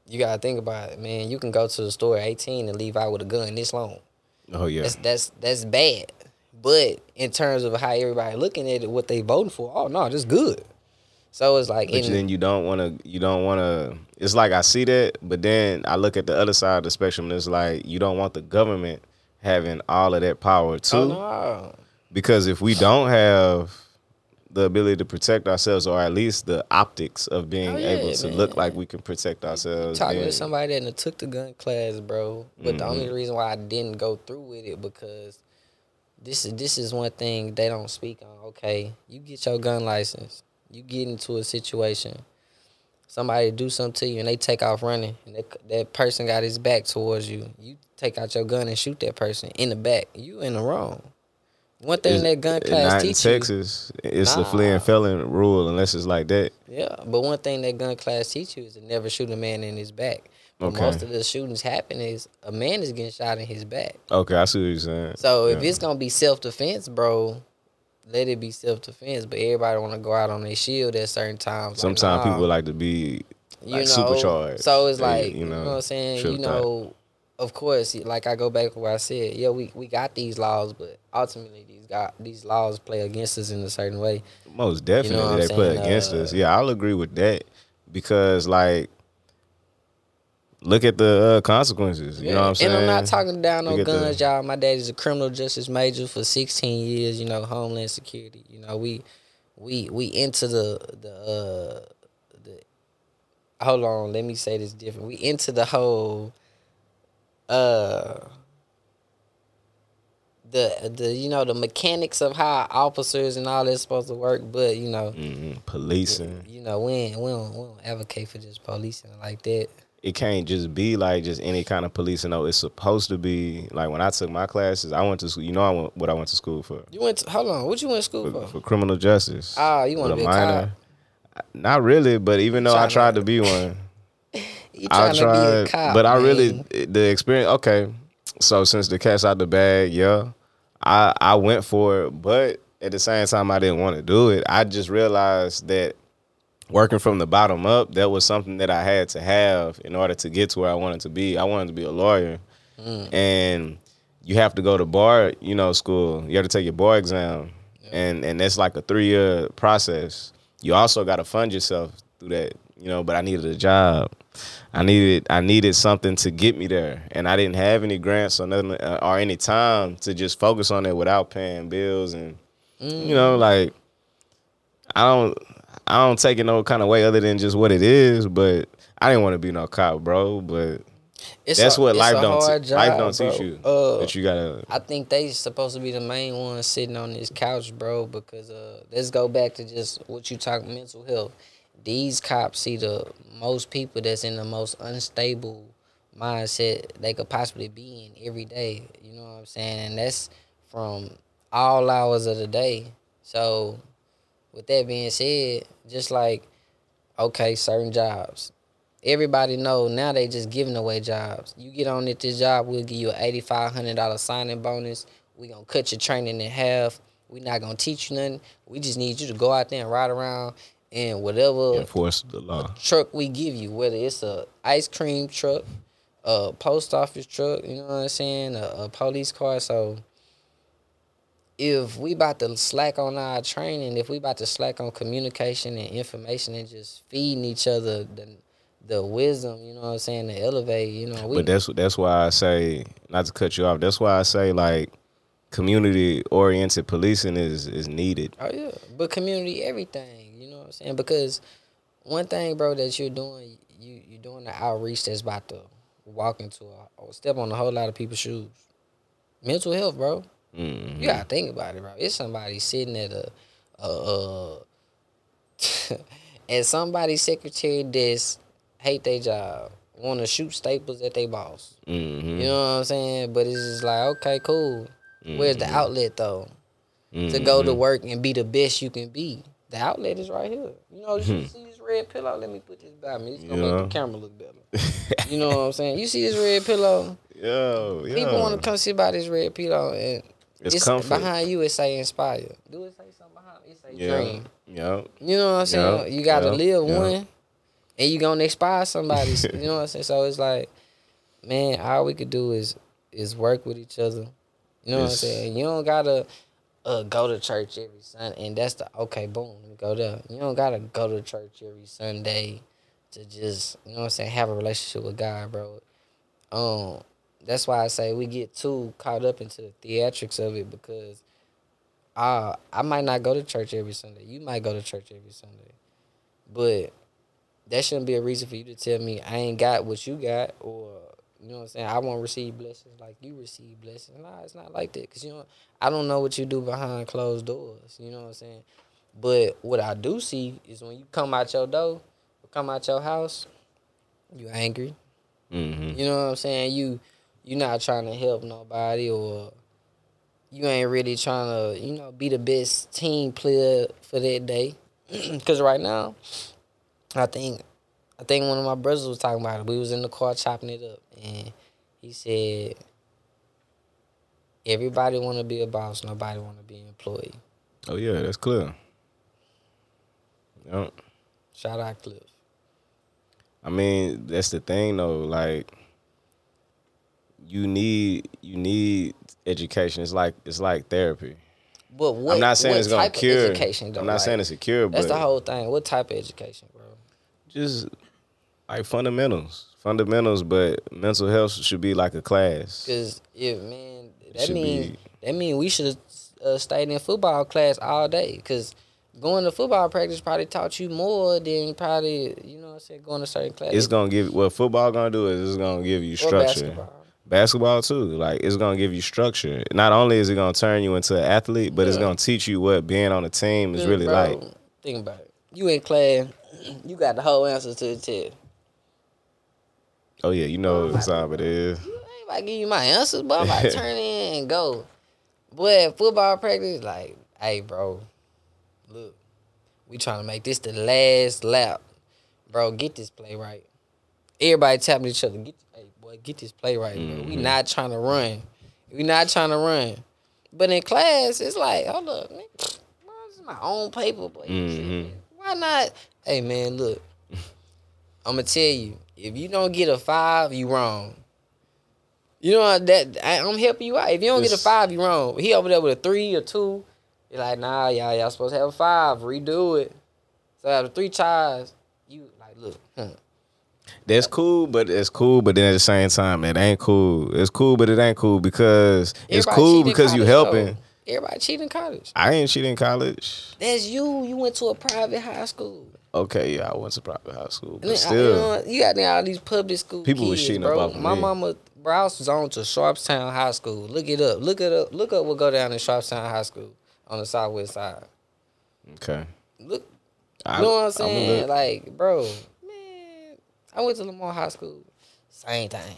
you gotta think about it, man. You can go to the store at 18 and leave out with a gun this long.
oh yeah,
That's that's that's bad. But in terms of how everybody looking at it, what they voting for, oh no, that's good. So it's like,
But
in,
then you don't want to. You don't want to. It's like I see that, but then I look at the other side of the spectrum. And it's like you don't want the government having all of that power too,
oh no,
because if we don't have the ability to protect ourselves, or at least the optics of being
Oh, yeah,
able to look like we can protect ourselves,
talking
then-
to somebody that took the gun class, bro. But the
Mm-hmm.
only reason why I didn't go through with it because this is this is one thing they don't speak on. Okay, you get your gun license, you get into a situation, somebody do something to you, and they take off running, and that, that person got his back towards you. You take out your gun and shoot that person in the back. You in the wrong. One thing
It's-
that gun class
not in
teach you.
Texas. It's the
Nah.
fleeing felon rule, unless it's like that.
Yeah, but one thing that gun class teach you is to never shoot a man in his back. But
Okay.
most of the shootings happen is a man is getting shot in his back.
Okay, I see what you're saying.
So if
Yeah.
it's gonna be self defense, bro, let it be self defense. But everybody want to go out on their shield at certain times. Like,
sometimes
nah,
people like to be
you
like
know,
supercharged.
So it's like
you
you know,
know,
what I'm saying. You know, of course, like I go back to what I said. Yeah, we, we got these laws, but ultimately these got these laws play against us in a certain way.
Most definitely
what I'm
they play against
Uh,
us. Yeah, I'll agree with that because like look at the uh, consequences. You know what I'm saying?
And I'm not talking down
Look at the-
guns, y'all. My daddy's a criminal justice major for 16 years. You know, Homeland Security. You know, we we we into the the uh the. Hold on, let me say this different. We into the whole uh the the you know the mechanics of how officers and all that's supposed to work, but you know.
Mhm, policing.
You know, we ain't, we don't we don't advocate for just policing like that.
It can't just be like just any kind of policing. No, it's supposed to be like when I took my classes. I went to school. You know, I went, what I went to school for
You went to, hold on, what you went to school
for,
for?
for criminal justice.
Ah, you want to be a cop?
Not really, but even though I tried to be one. [laughs]
You
I
to
tried,
be a cop,
but I really the experience. Okay, so since the cat's out the bag, yeah, I I went for it, but at the same time, I didn't want to do it. I just realized that working from the bottom up, that was something that I had to have in order to get to where I wanted to be. I wanted to be a lawyer,
Mm.
and you have to go to bar, you know, school. You have to take your bar exam, and and that's like a three year process. You also got to fund yourself through that. you know, but I needed a job. I needed I needed something to get me there, and I didn't have any grants or nothing uh, or any time to just focus on it without paying bills and you know like I don't I don't take it no kind of way other than just what it is, but I didn't want to be no cop, bro. But
It's
that's
a-
what life don't
hard
te- life don't teach you
Uh,
that you gotta.
I think they supposed to be the main ones sitting on this couch, bro. Because uh, let's go back to just what you talk mental health. These cops see the most people that's in the most unstable mindset they could possibly be in every day. You know what I'm saying? And that's from all hours of the day. So, with that being said, just like okay, certain jobs. Everybody know now they just giving away jobs. You get on at this job, we'll give you an eighty five hundred dollar signing bonus. We gonna cut your training in half. We not gonna teach you nothing. We just need you to go out there and ride around and whatever
enforce the law.
truck we give you, whether it's a ice cream truck, a post office truck, you know what I'm saying, a, a police car. So if we about to slack on our training, if we about to slack on communication and information and just feeding each other the the wisdom, you know what I'm saying, to elevate, you know, we
But that's that's why I say not to cut you off. That's why I say like community oriented policing is is needed.
Oh yeah, but community everything. You know what I'm saying? Because one thing, bro, that you're doing, you you doing the outreach that's about to walk into a or step on a whole lot of people's shoes. Mental health, bro.
Mhm.
You gotta think about it, bro. It's somebody sitting at a, a, uh, [laughs] at somebody's secretary desk, hate their job, want to shoot staples at their boss.
Mhm.
You know what I'm saying? But it's just like, okay, cool. Where's the outlet though? to go to work and be the best you can be. The outlet is right here. You know, you [laughs] see this red pillow? Let me put this by me. It's gonna
Yeah.
make the camera look better. [laughs] you know what I'm saying? You see this red pillow?
Yo, yo.
People want to come sit by this red pillow and
It's
it's,
comfort.
behind you. It say inspire. Do it say something behind? It say
Yeah.
dream.
Yeah.
You know what I'm saying?
Yeah.
You got to
Yeah.
live
Yeah.
one, and you gonna inspire somebody. [laughs] you know what I'm saying? So it's like, man, all we could do is is work with each other. You know
It's-
what I'm saying? You don't gotta uh, go to church every Sunday, and that's the okay. Boom, let me go there. You don't gotta go to church every Sunday to just you know what I'm saying have a relationship with God, bro. Um, that's why I say we get too caught up into the theatrics of it because I I might not go to church every Sunday. You might go to church every Sunday, but that shouldn't be a reason for you to tell me I ain't got what you got, or you know what I'm saying. I won't receive blessings like you receive blessings. Nah, it's not like that because you know I don't know what you do behind closed doors. You know what I'm saying. But what I do see is when you come out your door, or come out your house, you angry.
hmm
You know what I'm saying? You you not trying to help nobody or you ain't really trying to, you know, be the best team player for that day. [clears throat] Cause right now, I think I think one of my brothers was talking about it. We was in the car chopping it up and he said everybody wanna be a boss, nobody wanna be an employee.
Oh yeah, that's clear. Yep.
Shout out Cliff.
I mean, that's the thing though. Like, you need you need education. It's like it's like therapy.
But what
I'm not saying it's gonna cure.
education though?
I'm not
Like,
saying it's a cure,
that's the whole thing. What type of education, bro?
just like fundamentals, fundamentals. But mental health should be like a class.
Cause if man, that means
be-
that mean we should have uh, stayed in football class all day. Cause going to football practice probably taught you more than probably you know what I said going to certain classes.
It's gonna give what football gonna do is it's gonna give you structure.
Basketball.
Too, like it's gonna give you structure. Not only is it gonna turn you into an athlete, but it's gonna teach you what being on a team is
Yeah,
really
bro,
like.
Think about it. You in class, you got the whole answer to the test.
Oh yeah, you know what time it is.
I ain't about to give you my answers, but I'm about to [laughs] turn in and go. Boy, at football practice, like, hey, bro, look, we trying to make this the last lap. Bro, get this play right. Everybody tapping each other. Get, boy, get this play right, bro. We not trying to run. We not trying to run. But in class, it's like, hold up, man. [sniffs] This is my own paper, boy.
Mhm.
Why not? Hey, man, look. [laughs] I'm gonna tell you, if you don't get a five, you wrong. You know that I, I'm helping you out. If you don't get a five, you wrong. He over there with a three or two. You're like, nah, y'all, y'all supposed to have a five. Redo it. So after three tries, you like, Look, hmm.
That's cool, but it's cool, but then at the same time, it ain't cool. It's cool, but it ain't cool because it's
Everybody
cool because you
college,
helping.
though. Everybody cheating college.
I ain't cheating in college.
That's you. You went to a private high school.
Okay, yeah, I went to private high school, but
then, uh,
still,
you, know, you got now all these public school
People was
kids,
cheating
bro.
up off of
My
me.
mama, bro, I was on to Sharpstown High School. Look it up. Look it up. Look up what go down in Sharpstown High School on the southwest side.
okay.
Look,
I,
you know what I'm saying? Like, bro, I went to Lamar High School. Same thing.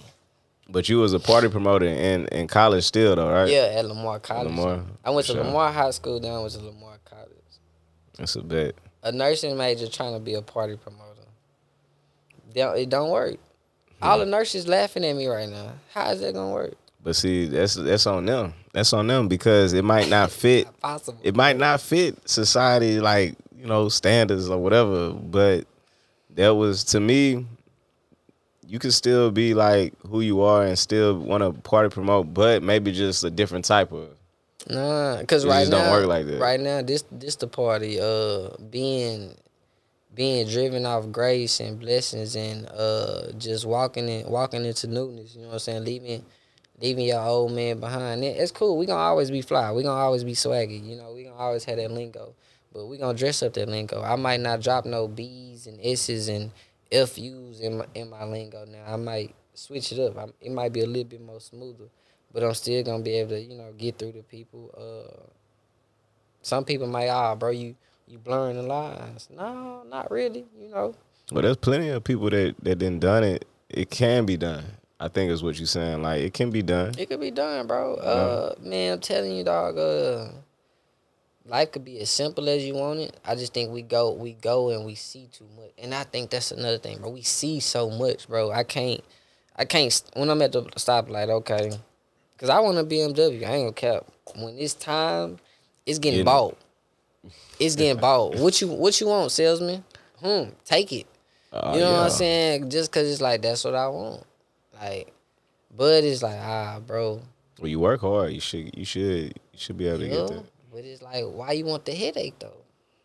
but you was a party promoter in in college still though, right?
Yeah, at Lamar College.
Lamar,
I went to
sure.
Lamar High School, then I went to Lamar College.
That's a bet.
A nursing major trying to be a party promoter. Don't- It don't work. Hmm. All the nurses laughing at me right now. How is that gonna work?
But see, that's that's on them. That's on them because it might not [laughs] fit.
Not possible.
it might not fit society like you know standards or whatever. But that was to me. You could still be like who you are and still want to party promote, but maybe just a different type of.
Nah, cause right
just
now,
don't work like that.
right now, this this the party. Uh, being being driven off grace and blessings and uh just walking in walking into newness. You know what I'm saying? Leaving leaving your old man behind. It, it's cool. We gonna always be fly. We gonna always be swaggy. You know, we gonna always have that lingo. But we gonna dress up that lingo. I might not drop no B's and S's and FU's in my in my lingo now. I might switch it up. I, it might be a little bit more smoother but I'm still gonna be able to, you know, get through to people. Uh, some people might, ah, bro, you you blurring the lines. No, not really. You know,
Well, there's plenty of people that that didn't done it. It can be done. I think is what you're saying. Like it can be done.
it could be done, bro. Uh, man, I'm telling you, dog. Uh, life could be as simple as you want it. I just think we go, we go, and we see too much. And I think that's another thing, bro. We see so much, bro. I can't, I can't. When I'm at the stoplight, okay, cause I want a BMW. I ain't gonna cap. When it's time, it's getting
Getting-
bought. It's getting [laughs] bought. What you what you want, salesman? Hmm, take it.
Uh,
You know what. I'm saying? Just cause it's like that's what I want. Like, but it's like ah, bro.
Well, you work hard. You should. You should. You should be able to
Yeah,
get that.
But it's like why you want the headache though?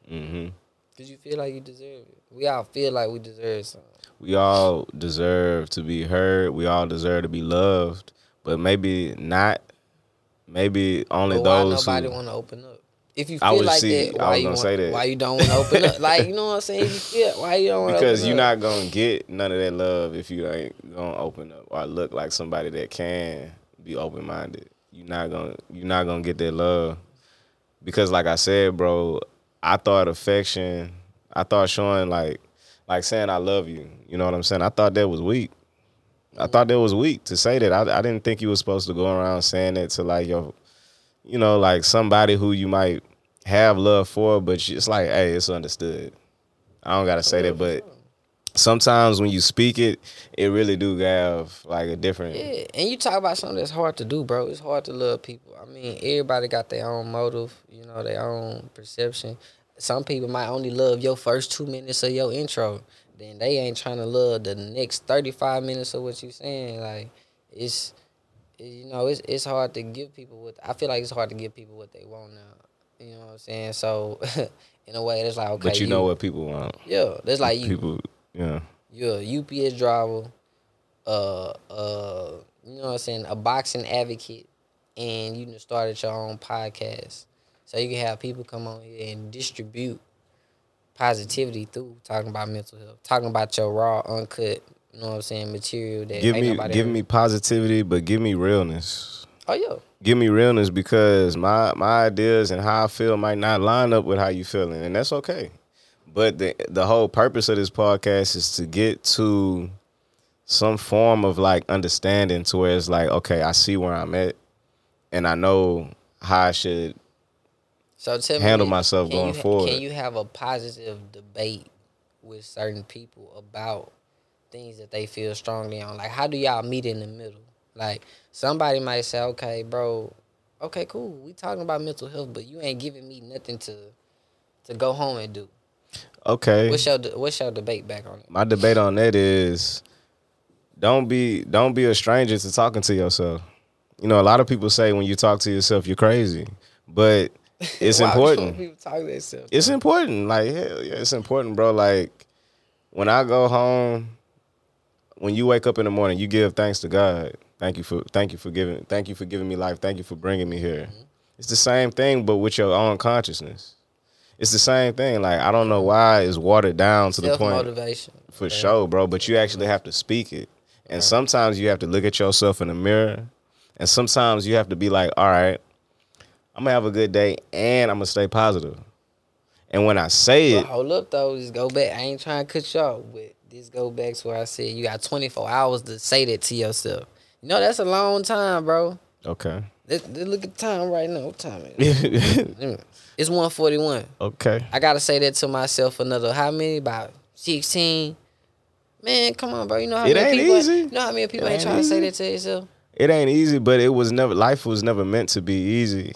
hmm
Cause you feel like you deserve it. We all feel like we deserve something.
We all deserve to be heard. We all deserve to be loved. But maybe not. Maybe only
But why
those
nobody
who.
want to open up? If you
I
feel
would
like
see-
that,
I
why
was
you want,
say that.
why you don't want to open up? Like you know what I'm saying? You feel why you don't [laughs]
Because you're not gonna get none of that love if you ain't gonna open up or look like somebody that can be open minded. You're not gonna you're not gonna get that love. Because like I said, bro, I thought affection, I thought showing like like saying I love you. You know what I'm saying? I thought that was weak. I thought that was weak to say that. I, I didn't think you was supposed to go around saying that to like your, you know, like somebody who you might have love for, but it's like, hey, it's understood. I don't gotta say that, but sometimes when you speak it, it really do have like a different.
Yeah, and you talk about something that's hard to do, bro. It's hard to love people. I mean, everybody got their own motive, you know, their own perception. Some people might only love your first two minutes of your intro. Then they ain't trying to love the next thirty five minutes of what you're saying. Like, it's, you know, it's it's hard to give people what I feel like it's hard to give people what they want now. You know what I'm saying? So, [laughs] in a way, it's like okay,
but you know what people want.
Yeah, that's like you.
Yeah.
You're a UPS driver, uh, uh, you know what I'm saying, a boxing advocate, and you done started your own podcast. So you can have people come on here and distribute positivity through talking about mental health, talking about your raw, uncut, you know what I'm saying, material that
Give me give
heard.
me positivity, but give me realness.
Oh yeah.
Give me realness because my my ideas and how I feel might not line up with how you feeling, and that's okay. But the the whole purpose of this podcast is to get to some form of like understanding to where it's like, okay, I see where I'm at, and I know how I should
So tell
handle
me,
myself going
you,
forward.
Can you have a positive debate with certain people about things that they feel strongly on? Like, how do y'all meet in the middle? Like, somebody might say, "Okay, bro, okay, cool. We talking about mental health, but you ain't giving me nothing to to go home and do."
Okay.
What's your what's your debate back on it?
my debate on that is don't be don't be a stranger to talking to yourself. You know, a lot of people say when you talk to yourself you're crazy, but [laughs] it's important.
People talk to themselves.
It's important. Like hell yeah, it's important, bro. Like when I go home, when you wake up in the morning, you give thanks to God. Thank you for thank you for giving thank you for giving me life. Thank you for bringing me here. Mm-hmm. It's the same thing, but with your own consciousness. It's the same thing. Like I don't know why it's watered down to the point
motivation.
for sure, bro. But you actually have to speak it, and sometimes you have to look at yourself in the mirror, and sometimes you have to be like, all right, I'm gonna have a good day, and I'm gonna stay positive. And when I say it,
hold up though, just go back. I ain't trying to cut you off, but this go back to where I said you got 24 hours to say that to yourself. You know that's a long time, bro.
okay,
Let's, let's look at the time right now. What time is it? [laughs] It's 141.
okay,
I gotta say that to myself another how many? About 16. Man, come on, bro. You know how
It
many
ain't
people
easy.
You know how many people
It
ain't
ain't
trying to say
easy.
that to yourself?
it ain't easy, but it was never. Life was never meant to be easy,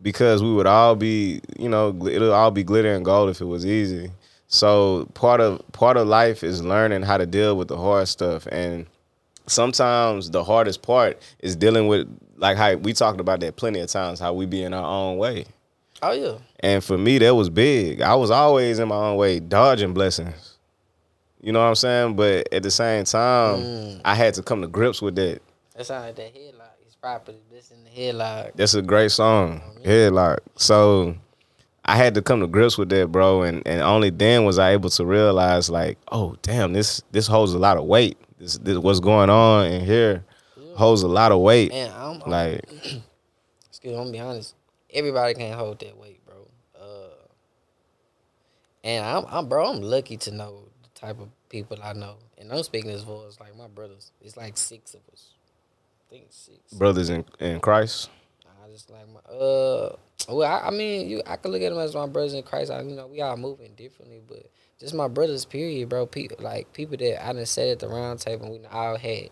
because we would all be, you know, it'll all be glitter and gold if it was easy. So part of part of life is learning how to deal with the hard stuff, and sometimes the hardest part is dealing with like how we talked about that plenty of times how we be in our own way.
Oh yeah.
And for me, that was big. I was always in my own way, dodging blessings. You know what I'm saying? But at the same time, mm. I had to come to grips with that.
That sound like that headlock. It's property. This in the headlock.
That's a great song. Headlock. So I had to come to grips with that, bro. And and only then was I able to realize like, oh damn, this this holds a lot of weight. This, this what's going on in here holds a lot of weight.
Man, I'm, I'm
Like [clears throat]
excuse me, I'm gonna be honest. Everybody can't hold that weight, bro. Uh, and I'm, I'm, bro. I'm lucky to know the type of people I know, and I'm speaking as far as like my brothers. It's like six of us. I think six.
brothers in, in Christ.
I just like my uh. Well, I, I mean, you. I could look at them as my brothers in Christ. I, you know, we all moving differently, but just my brothers. Period, bro. People like people that I done sat at the round table. and We all had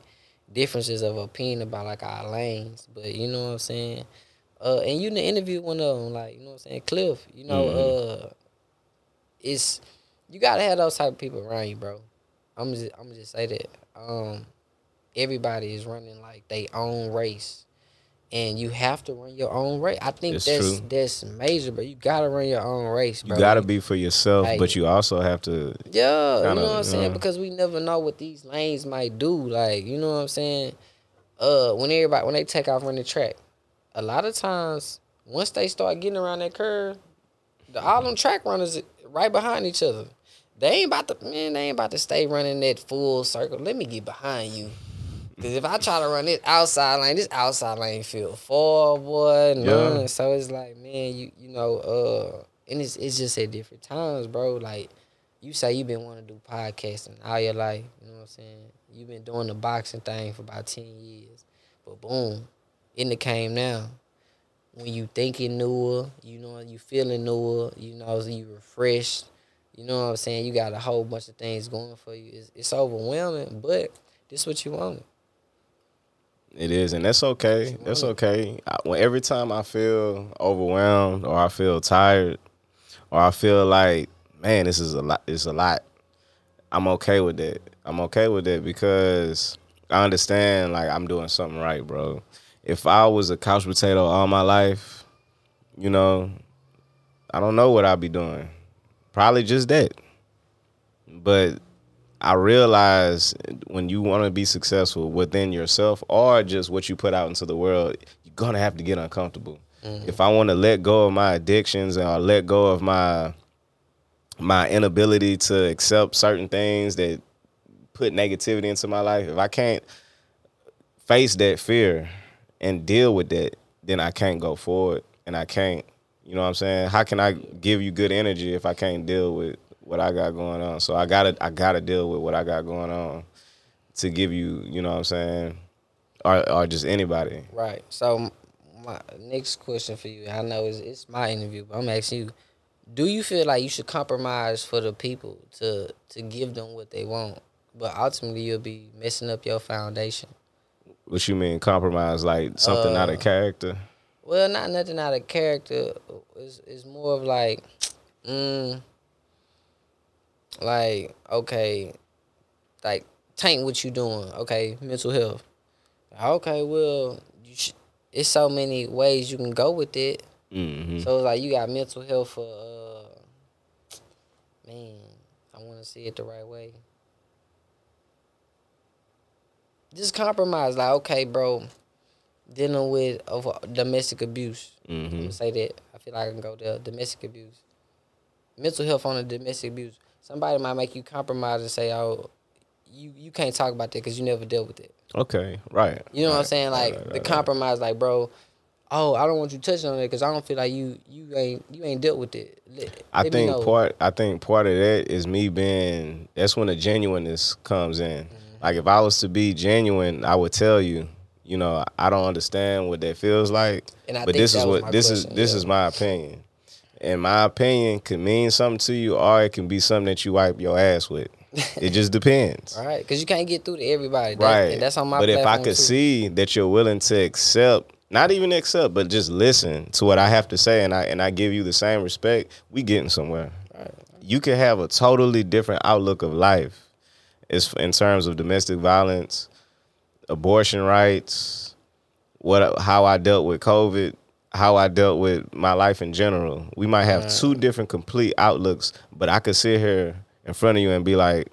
differences of opinion about like our lanes, but you know what I'm saying. Uh, and you done interview one of them, like you know what I'm saying, Cliff. You know, uh, it's you gotta have those type of people around you, bro. I'm just, I'm gonna just say that. Um, everybody is running like their own race, and you have to run your own race. I think
It's
that's
true.
that's major, but you gotta run your own race, bro.
You gotta be for yourself,
Like-
but you also have to
Yeah, you
kinda,
know what I'm saying?
yeah.
Because we never know what these lanes might do. Like, you know what I'm saying? Uh, when everybody when they take off running the track, a lot of times once they start getting around that curve, the all them track runners right behind each other. They ain't about to man. They ain't about to stay running that full circle. Let me get behind you. Cause if I try to run this outside lane, this outside lane feel far, boy. None.
Yeah.
So it's like, man, you you know, uh, and it's it's just at different times, bro. Like you say you been wanting to do podcasting all your life. You know what I'm saying? You've been doing the boxing thing for about ten years. But boom, it came now. When you thinking newer, you know, you feeling newer, you know, you refreshed. You know what I'm saying? You got a whole bunch of things going for you. It's, it's overwhelming, but this what you want.
It is, and that's okay. That's okay. I, when every time I feel overwhelmed or I feel tired or I feel like, man, this is a lot. It's a lot. I'm okay with that. I'm okay with that because I understand like I'm doing something right, bro. If I was a couch potato all my life, you know, I don't know what I'd be doing. Probably just that. But I realize when you want to be successful within yourself or just what you put out into the world, you're gonna have to get uncomfortable. Mm-hmm. If I want to let go of my addictions or let go of my my inability to accept certain things that put negativity into my life, if I can't face that fear and deal with that, then I can't go forward and I can't, you know what I'm saying? How can I give you good energy if I can't deal with what I got going on? So I got to I got to deal with what I got going on to give you, you know what I'm saying? Or or just anybody.
Right. So my next question for you, I know it's, it's my interview, but I'm asking you: Do you feel like you should compromise for the people to to give them what they want, but ultimately you'll be messing up your foundation?
What you mean compromise like something out
Uh,
of character?
Well, not nothing out of character. It's, it's more of like, mm, like okay, like taint what you doing. Okay, mental health. Okay, well, you sh- it's so many ways you can go with it.
hmm
So it's like you got mental health for uh, man. I want to see it the right way. Just compromise, like okay, bro. Dealing with domestic abuse. I'm
hmm
gonna say that. I feel like I can go there. Domestic abuse, mental health on the domestic abuse. Somebody might make you compromise and say, "Oh, you you can't talk about that because you never dealt with it."
Okay, right.
You know what I'm saying? Like
right, right,
the
right.
compromise, like, bro. Oh, I don't want you touching on it because I don't feel like you you ain't you ain't dealt with it. Let,
I
let
think part I think part of that is me being that's when the genuineness comes in.
Mm-hmm.
Like if I was to be genuine, I would tell you, you know, I don't understand what that feels like.
And I
but this is what this is this
yeah.
is my opinion. And my opinion could mean something to you or it can be something that you wipe your ass with. [laughs] It just depends.
All right, because you can't get through to everybody. That,
Right.
and that's on my
But if I could
too.
see that you're willing to accept, not even accept, but just listen to what I have to say and I and I give you the same respect, we getting somewhere.
Right.
You could have a totally different outlook of life. It's in terms of domestic violence, abortion rights, what how I dealt with COVID, how I dealt with my life in general. We might have two different complete outlooks, but I could sit here in front of you and be like,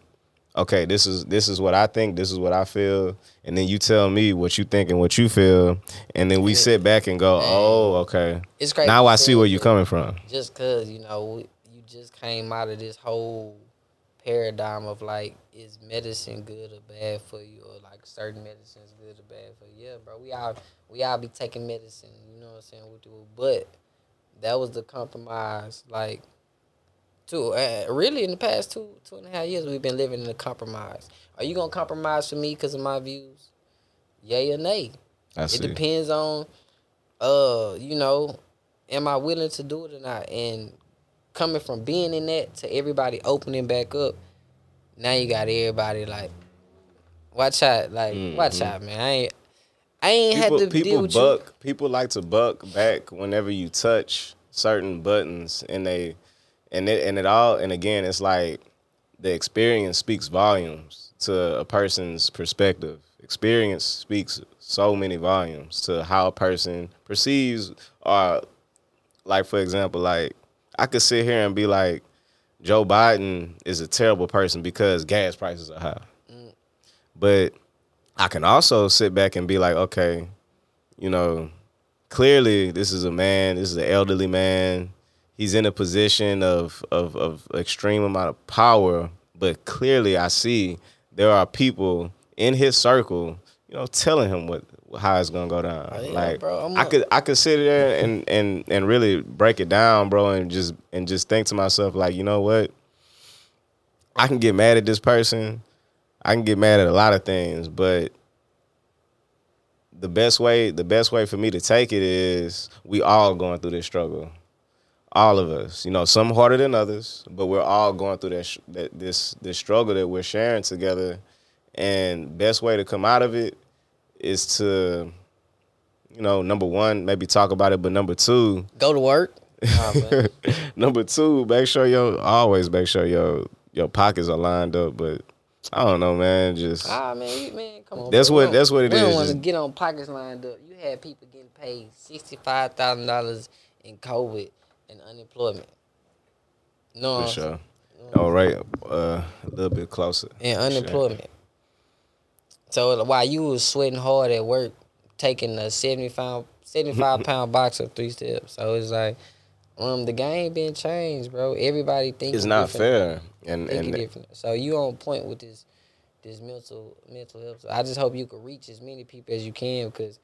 okay, this is this is what I think, this is what I feel, and then you tell me what you think and what you feel, and then we sit back and go, oh, okay.
It's crazy.
Now I see where you're coming from.
just cause you know you just came out of this whole paradigm of like is medicine good or bad for you? Or like certain medicines good or bad for you? Yeah bro we all we all be taking medicine you know what i'm saying we do but that was the compromise like two uh, really in the past two two and a half years we've been living in a compromise. Are you gonna compromise for me because of my views? Yay or nay?
I
it
see.
depends on, uh, you know, am I willing to do it or not? And coming from being in that to everybody opening back up, now you got everybody like, watch out, like watch mm-hmm. out, man. I ain't, I ain't
people,
had to
people
deal with
buck people like to buck back whenever you touch certain buttons and they and it and it all and again it's like the experience speaks volumes to a person's perspective. Experience speaks so many volumes to how a person perceives or like for example like i could sit here and be like joe biden is a terrible person because gas prices are high but I can also sit back and be like, okay, you know, clearly this is a man, this is an elderly man. He's in a position of of of extreme amount of power, but clearly I see there are people in his circle, you know, telling him what how it's gonna go down.
Oh, yeah,
like
bro,
I could I could sit there and and and really break it down, bro, and just and just think to myself like, you know what? I can get mad at this person. I can get mad at a lot of things, but the best way the best way for me to take it is we all going through this struggle. All of us, you know, some harder than others, but we're all going through that, sh- that this this struggle that we're sharing together. And best way to come out of it is to, you know, number one, maybe talk about it, but number two,
Go to work. Nah, [laughs] man.
number two, make sure your always make sure your your pockets are lined up. But I don't know, man. Just
ah, man, you, man, come on.
That's
bro.
what- that's what it
we don't want to get on pockets lined up. You had people getting paid sixty five thousand dollars in COVID and unemployment. No,
for sure. All right, uh, a little bit closer.
and unemployment. So while you was sweating hard at work, taking a 75, 75 [laughs] pound box of three steps, so it's like, um, the game been changed, bro. Everybody think
It's not fair, and and
different. So you on point with this, this mental mental health. So I just hope you can reach as many people as you can because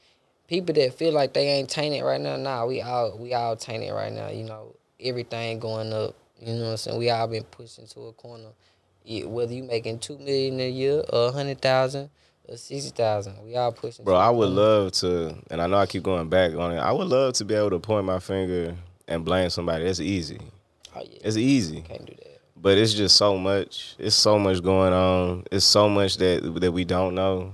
people that feel like they ain't tainted right now, nah, we all we all tainted right now. You know, everything going up. You know what I'm saying? We all been pushed into a corner. Whether you making two million a year or a hundred thousand sixty thousand, we all pushing.
bro, I would love to, and I know I keep going back on it. I would love to be able to point my finger and blame somebody. That's easy.
Oh yeah,
It's easy.
can't do that.
but it's just so much. It's so much going on. It's so much that that we don't know.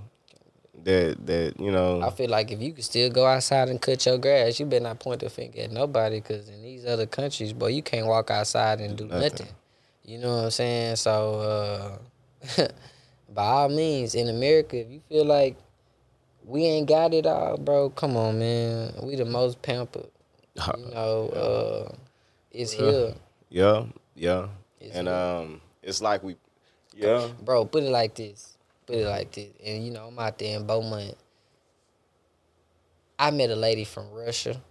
That that you know.
I feel like if you could still go outside and cut your grass, you better not point the finger at nobody. Cause in these other countries, boy, you can't walk outside and do
Nothing.
nothing. You know what I'm saying? So, uh, [laughs] by all means, in America, if you feel like we ain't got it all, bro, come on, man. We the most pampered. [laughs] You know, uh, it's
Yeah.
here.
Yeah, yeah.
It's
and
here.
um, It's like we, yeah.
bro, put it like this. Put it like this. And you know, I'm out there in Beaumont. I met a lady from Russia.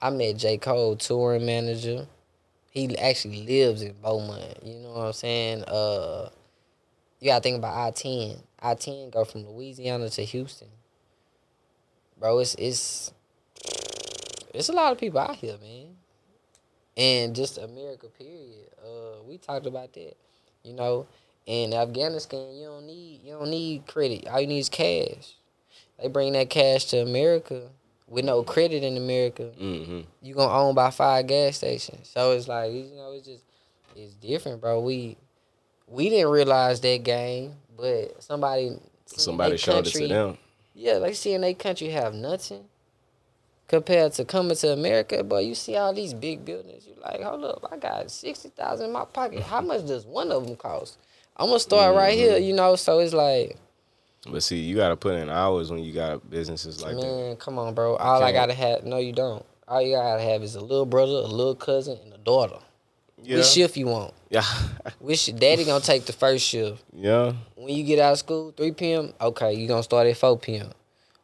I met J. Cole, touring manager. He actually lives in Beaumont. You know what I'm saying? Uh you gotta think about I ten. I ten go from Louisiana to Houston. Bro, it's it's it's a lot of people out here, man. And just America, period. Uh, we talked about that. You know, in Afghanistan, you don't need you don't need credit. All you need is cash. They bring that cash to America with no credit in America.
Mm-hmm.
You gonna own by five gas stations. So it's like you know, it's just it's different, bro. We we didn't realize that game, but somebody
Somebody showed it to them.
yeah, like seeing they country have nothing compared to coming to America. But you see all these big buildings. You're like, hold up, I got sixty thousand in my pocket. How much does one of them cost? I'm gonna start right here,
Mm-hmm.
you know. So it's like,
But see, you gotta put in hours when you got businesses like that.
man, come on, bro. All I gotta have, no, you don't. All you gotta have is a little brother, a little cousin, and a daughter.
Yeah.
Which shift you want?
Yeah.
Which daddy gonna take the first shift?
yeah.
When you get out of school, three p.m. Okay, you gonna start at four p.m.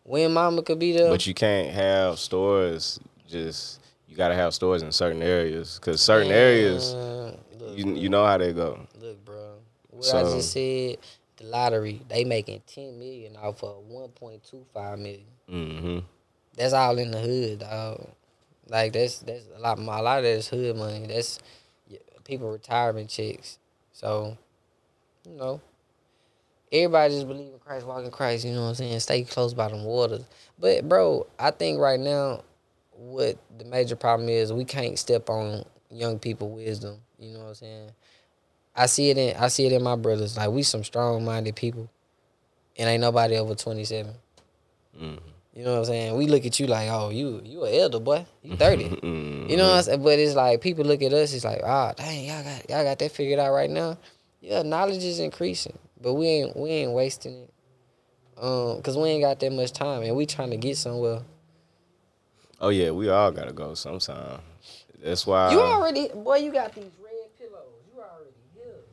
When mama could be there,
But you can't have stores just you gotta have stores in certain areas. Cause certain areas
look,
you you know how they go.
Look, bro. What I just said, the lottery, they making ten million off of one point two five million.
Mm-hmm.
That's all in the hood, dog. Like that's that's a lot. A lot of that is hood money. That's people retirement checks. So, you know, everybody just believe in Christ, walk in Christ. You know what I'm saying? Stay close by them waters. But bro, I think right now, what the major problem is, we can't step on young people wisdom. You know what I'm saying? I see it in I see it in my brothers. Like we some strong minded people, and ain't nobody over twenty seven.
Mm-hmm.
You know what I'm saying? We look at you like, oh, you you an elder boy, you 30 [laughs]
Mm-hmm.
You know what I'm saying? But it's like people look at us, it's like, ah, dang, y'all got y'all got that figured out right now. Yeah, knowledge is increasing, but we ain't we ain't wasting it. Um, cause we ain't got that much time, and we trying to get somewhere.
Oh yeah, we all gotta go sometime. That's why
You already, boy, you got these red pillows. You already here.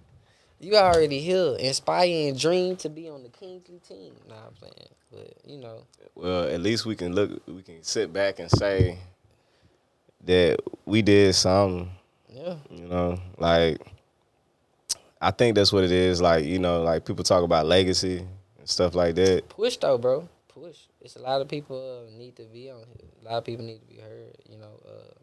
You already here. Inspire and dream to be on the Kingsley team. Nah, I'm saying, but you know,
well, at least we can look we can sit back and say that we did something.
yeah.
You know, like I think that's what it is. Like you know, like people talk about legacy and stuff like that.
Push though, bro. Push. It's a lot of people uh, need to be on here. A lot of people need to be heard. You know, uh,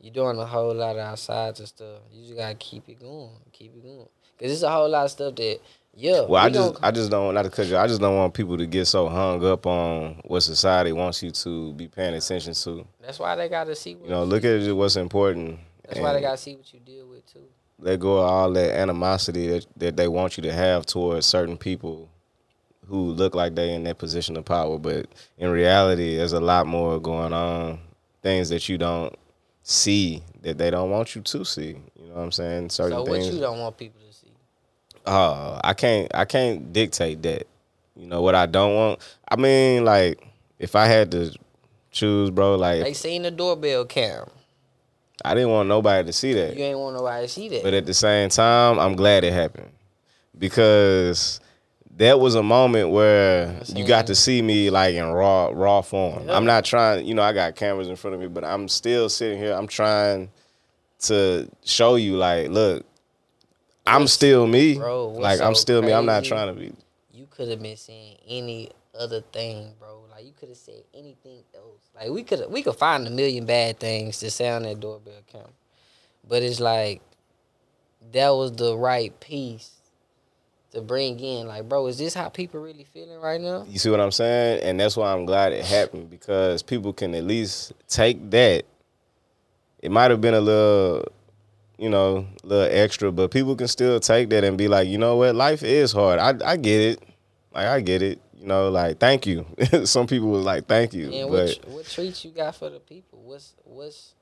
you're doing a whole lot of outsides and stuff. You just gotta keep it going. Keep it going. Cause it's a whole lot of stuff that, yeah.
Well, I just
gon-
I just don't not to cut you. I just don't want people to get so hung up on what society wants you to be paying attention to.
that's why they gotta see. What
You know, look at what's important.
That's why they gotta see what you deal with too.
let go of all that animosity that, that they want you to have towards certain people who look like they in that position of power. But in reality, there's a lot more going on. Things that you don't see that they don't want you to see. You know what I'm saying? Certain
So
things.
you don't want people to see?
Uh, I can't I can't dictate that. You know what I don't want. I mean, like if I had to choose, bro, like
They seen the doorbell cam.
I didn't want nobody to see that.
You ain't want nobody to see that.
But at the same time, I'm glad it happened because that was a moment where you got to see me like in raw raw form.
Yeah.
I'm not trying, you know, I got cameras in front of me, but I'm still sitting here. I'm trying to show you like, look, I'm still me.
bro,
like I'm
so
still me. I'm not trying to be
you could have been saying any other thing, bro. Like you could have said anything else. Like we could we could find a million bad things to say on that doorbell camera, but it's like that was the right piece to bring in. Like, bro, is this how people really feeling right now?
You see what I'm saying? And that's why I'm glad it happened because people can at least take that. It might have been a little, you know, a little extra, but people can still take that and be like, you know what, life is hard. I I get it. Like I get it. You know, like thank you. [laughs] Some people was like, thank you.
And
but
what what treats you got for the people? What's what's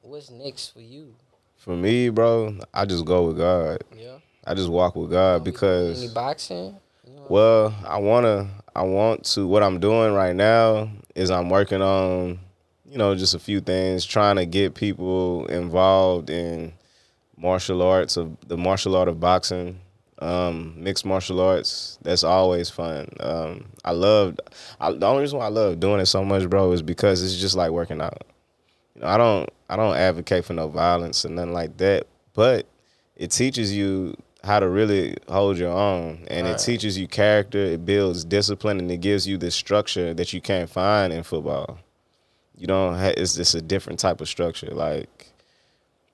what's next for you?
for me, bro, I just go with God.
Yeah,
I just walk with God because
any boxing. You know,
Well, I wanna, I want to. What I'm doing right now is I'm working on, you know, just a few things, trying to get people involved in martial arts of the martial art of boxing, um, mixed martial arts. That's always fun. Um, I love. I, the only reason why I love doing it so much, bro, is because it's just like working out. You know, I don't. I don't advocate for no violence or nothing like that, but it teaches you how to really hold your own, and
Right.
it teaches you character. It builds discipline, and it gives you this structure that you can't find in football. You don't. Ha- it's just a different type of structure. Like,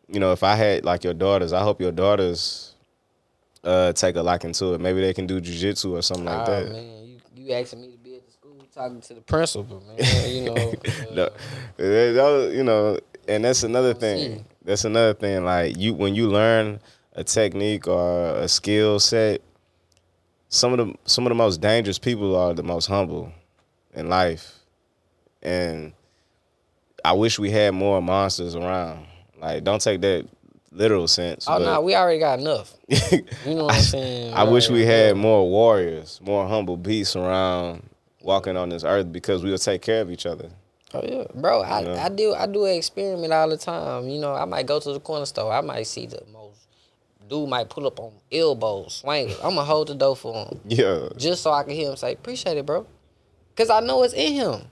you know, if I had like your daughters, I hope your daughters uh take a liking to it. Maybe they can do jujitsu or something like
oh,
that.
man, you you asking me to be at the school talking to the principal, man. You know, [laughs] uh,
No, that was- you know, and that's another thing. That's another thing. Like you, when you learn a technique or a skill set, some of the some of the most dangerous people are the most humble in life, and I wish we had more monsters around. Like, don't take that literal sense.
oh no, we already got enough. [laughs] You know what I'm saying?
I wish we had more warriors, more humble beasts around walking on this earth because we would take care of each other.
Oh yeah, bro. I,
know?
I do I do an experiment all the time. You know, I might go to the corner store. I might see the most dude might pull up on elbows, swing. I'm gonna hold the door for him [laughs]
Yeah.
just so I can hear him say, "Appreciate it, bro," cause I know it's in him.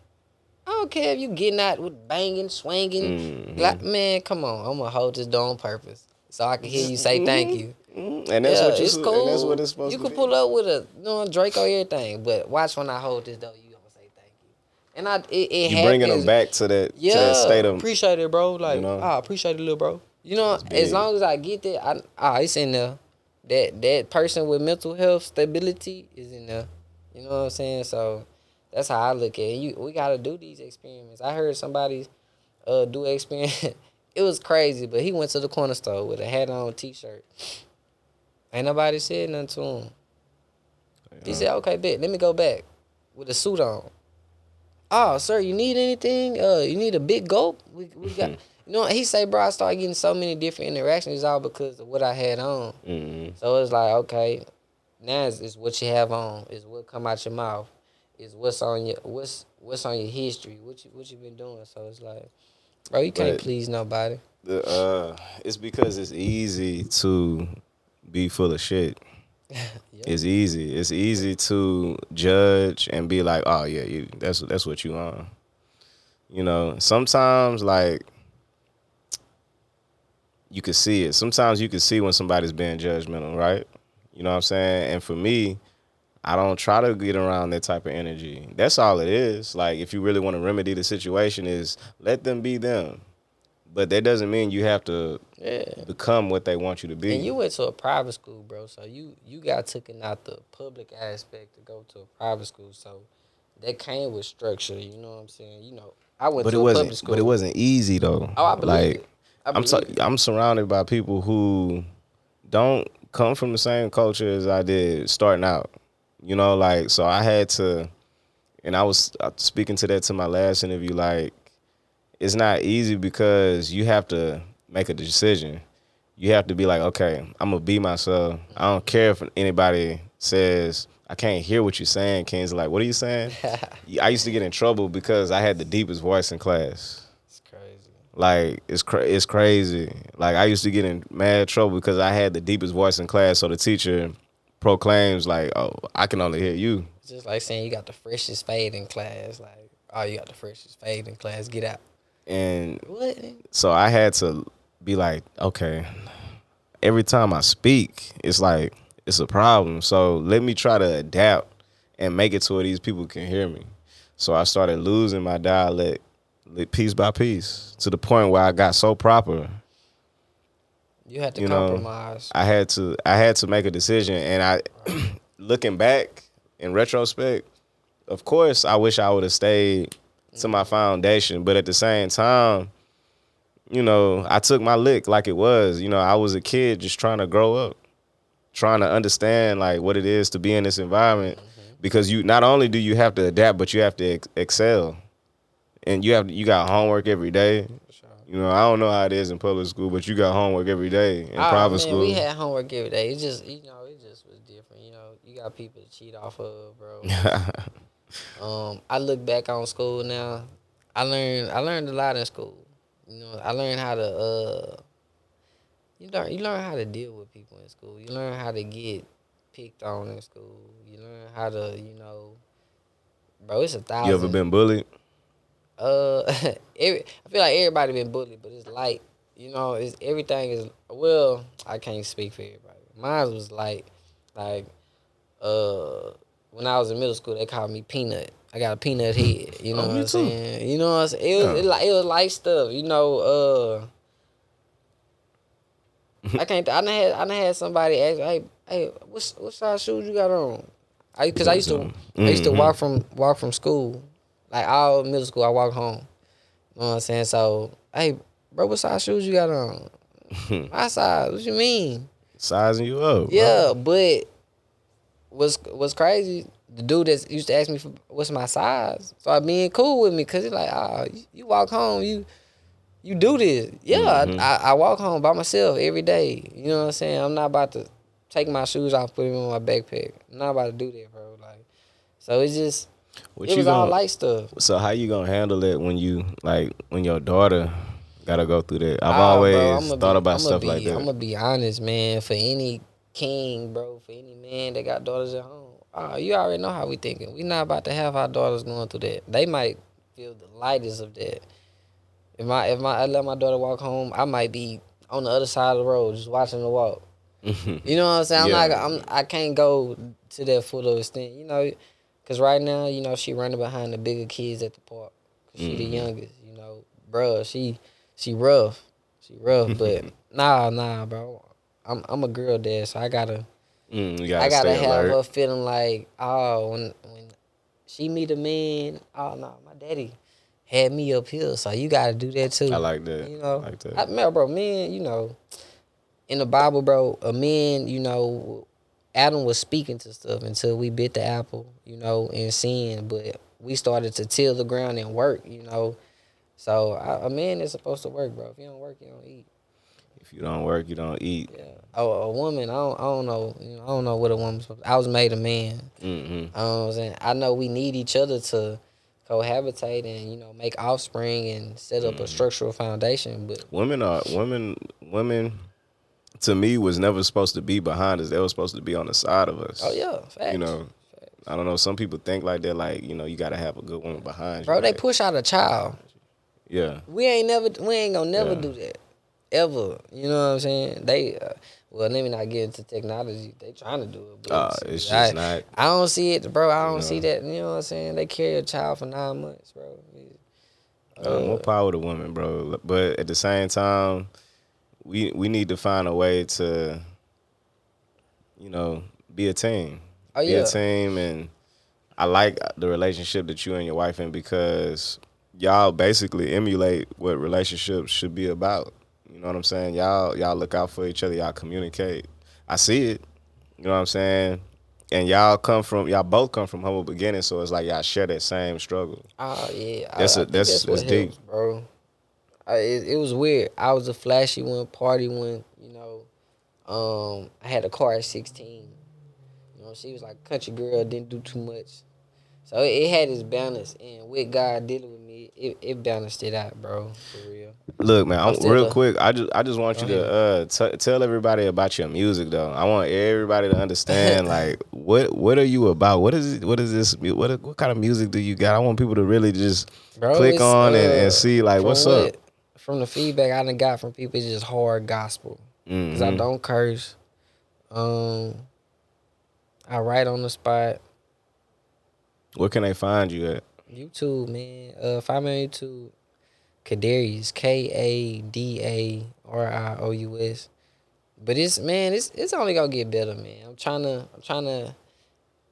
I don't care if you getting out with banging, swinging.
Mm-hmm.
Like, man, come on. I'm gonna hold this door on purpose so I can hear you say thank you.
Mm, And that's
yeah,
what you
it's cool.
and that's what it's supposed
you
to
can pull up with a you know, Draco everything, but watch when I hold this door, you gonna say thank you. And I it, it
you bringing them back to that,
yeah,
to that state of
appreciate it, bro. Like,
you know?
I appreciate it, little bro. You know, as long as I get that, I ah, it's in there. That that person with mental health stability is in there. You know what I'm saying? So that's how I look at it. You we gotta do these experiments. I heard somebody uh do experiment. [laughs] it was crazy, but he went to the corner store with a hat on, t shirt. Ain't nobody said nothing to him. He said, "Okay, bet. Let me go back with a suit on." Oh, sir, you need anything? Uh, you need a big gulp? We we got. [laughs] you know, he say, bro, I started getting so many different interactions all because of what I had on.
Mhm.
So it's like, okay, now it's, it's what you have on, is what come out your mouth, is what's on your what's what's on your history, what you what you been doing. So it's like, bro, you can't
But-
please nobody.
The, uh, it's because it's easy to be full of shit. [laughs] It's easy. It's easy to judge and be like, "Oh yeah, you, that's that's what you on." You know, sometimes like you can see it. Sometimes you can see when somebody's being judgmental, right? You know what I'm saying? And for me, I don't try to get around that type of energy. That's all it is. Like if you really want to remedy the situation is let them be them. But that doesn't mean you have to
Yeah.
become what they want you to be.
And you went to a private school, bro. So you you got taken out the public aspect to go to a private school. So that came with structure. You know what I'm saying? You know, I went
but
to
it
a
wasn't
public school.
but it wasn't easy though.
Oh, I believe
like
it. I
I'm
believe
so,
it.
I'm surrounded by people who don't come from the same culture as I did starting out. You know, like so I had to, and I was uh, speaking to that to my last interview. Like, it's not easy because you have to make a decision. You have to be like, okay, I'm gonna be myself. I don't care if anybody says I can't hear what you're saying. King's like, what are you saying? [laughs] I used to get in trouble because I had the deepest voice in class.
It's crazy.
Like it's cra- it's crazy. Like I used to get in mad trouble because I had the deepest voice in class. So the teacher proclaims like, "Oh, I can only hear you."
It's just like saying you got the freshest fade in class. Like, oh, you got the freshest fade in class. Get out.
And
What?
so I had to be like, okay. Every time I speak, it's like it's a problem. So let me try to adapt and make it to where these people can hear me. So I started losing my dialect piece by piece to the point where I got so proper
You had to
You know,
compromise.
I had to I had to make a decision and I [clears throat] looking back in retrospect, of course I wish I would have stayed to my foundation, but at the same time, you know, I took my lick like it was. You know, I was a kid just trying to grow up, trying to understand like what it is to be in this environment mm-hmm. because you not only do you have to adapt, but you have to ex- excel. And you have you got homework every day. You know, I don't know how it is in public school, but you got homework every day in
Oh,
private
man,
school.
We had homework every day. It just, you know, it just was different. You know, you got people to cheat off of, bro. [laughs] um, I look back on school now. I learned, I learned a lot in school. You know, I learned how to, uh, you learn you learn how to deal with people in school. You learn how to get picked on in school. You learn how to, you know, bro, it's a thousand.
You ever been bullied?
Uh, [laughs] every, I feel like everybody been bullied, but it's light. You know, it's everything is well. I can't speak for everybody. Mine was like, like, uh, when I was in middle school, they called me Peanut. I got a peanut head. You know
Oh,
what
me
I'm
too.
saying? You know what I'm saying? It was
Yeah.
it, like it was light stuff. You know, uh. [laughs] I can't. I done had. I done had somebody ask, "Hey, hey, what's what size shoes you got on?" I because I used to. I used to
Mhm.
walk from walk from school, like all middle school. I walk home. You know what I'm saying? So, hey, bro, what size shoes you got on? [laughs] My size. What you mean?
Sizing you up. bro.
Yeah, but what's what's crazy? The dude that used to ask me for what's my size, started being cool with me because he's like, ah, you, you walk home, you you do this. Yeah,
Mhm.
I, I walk home by myself every day. You know what I'm saying? I'm not about to take my shoes off, put them in my backpack. I'm not about to do that, bro. Like, so it's just
What
it
you
was all
gonna-
light stuff.
So how you gonna handle it when you like when your daughter gotta go through that? I've
Ah,
always
bro,
thought
be-
about
I'ma
stuff
be,
like that.
I'm gonna be honest, man. For any king, bro, for any man that got daughters at home, ah, you already know how we thinking. We not about to have our daughters going through that. They might feel the lightest of that. If my if my I let my daughter walk home, I might be on the other side of the road just watching her walk. [laughs] You know what I'm saying? I'm
Yeah.
not. I'm. I can't go to that full of extent. You know, because right now, you know, she running behind the bigger kids at the park. 'Cause she the
Mhm.
youngest. You know, bruh, she she rough. She rough, but [laughs] nah, nah, bro. I'm I'm a girl dad, so I gotta
Mm, gotta
I gotta have
alert.
her feeling like, oh, when when she meet a man, oh no, my daddy had me up here, so you gotta do that too.
I like that.
You know,
I like that.
I, man, bro, men, you know, in the Bible, bro, a man, you know, Adam was speaking to stuff until we bit the apple, you know, and sin, but we started to till the ground and work, you know. So I, a man is supposed to work, bro. If you don't work, you don't eat.
if you don't work, you don't eat.
Yeah. Oh, a woman, I don't, I don't know, you know, I don't know what a woman's. supposed I was made a man. Mm-hmm. I'm saying? I know we need each other to cohabitate and you know make offspring and set up
Mm-hmm.
a structural foundation, but
Women are women. Women, to me, was never supposed to be behind us. They were supposed to be on the side of us.
oh yeah, facts.
You know, I don't know. Some people think like that. Like you know, you gotta have a good woman behind you.
bro, they
Like,
push out a child.
Yeah.
We ain't never, we ain't gonna never
Yeah.
do that, ever. You know what I'm saying? They, uh, well, let me not get into technology. They trying to do it, but
Uh, it's
I,
just not.
I don't see it, bro. I don't
No.
see that. You know what I'm saying? They carry a child for nine months, bro.
Uh, more power to women, bro. But at the same time, we we need to find a way to, you know, be a team.
Oh
be
yeah,
a team, and I like the relationship that you and your wife in because y'all basically emulate what relationships should be about. You know what I'm saying? Y'all y'all look out for each other. Y'all communicate. I see it. You know what I'm saying? And y'all come from y'all both come from humble beginnings, so it's like y'all share that same struggle.
Oh yeah,
That's
I,
a-
I think
that's- that's deep.
helps, bro. I, it, it was weird. I was a flashy one, party one. You know, um, I had a car at sixteen. You know, she was like a country girl, didn't do too much. So it, it had its balance, and with God dealing with me, it, it balanced it out, bro. For real.
Look, man,
I'm
I'm, real
a-
quick. I just I just want you to uh t- tell everybody about your music though. I want everybody to understand [laughs] like what what are you about? What is what is this? What what kind of music do you got? I want people to really just
Bro,
click on and,
uh,
and see like what's
what-
up.
From the feedback I done got from people, it's just hard gospel. because I
Mhm.
don't curse. Um, I write on the spot.
Where can they find you at?
YouTube, man. Uh, find me on YouTube. Kadarious, K A D A R I O U S. But it's man, it's it's only gonna get better, man. I'm trying to I'm trying to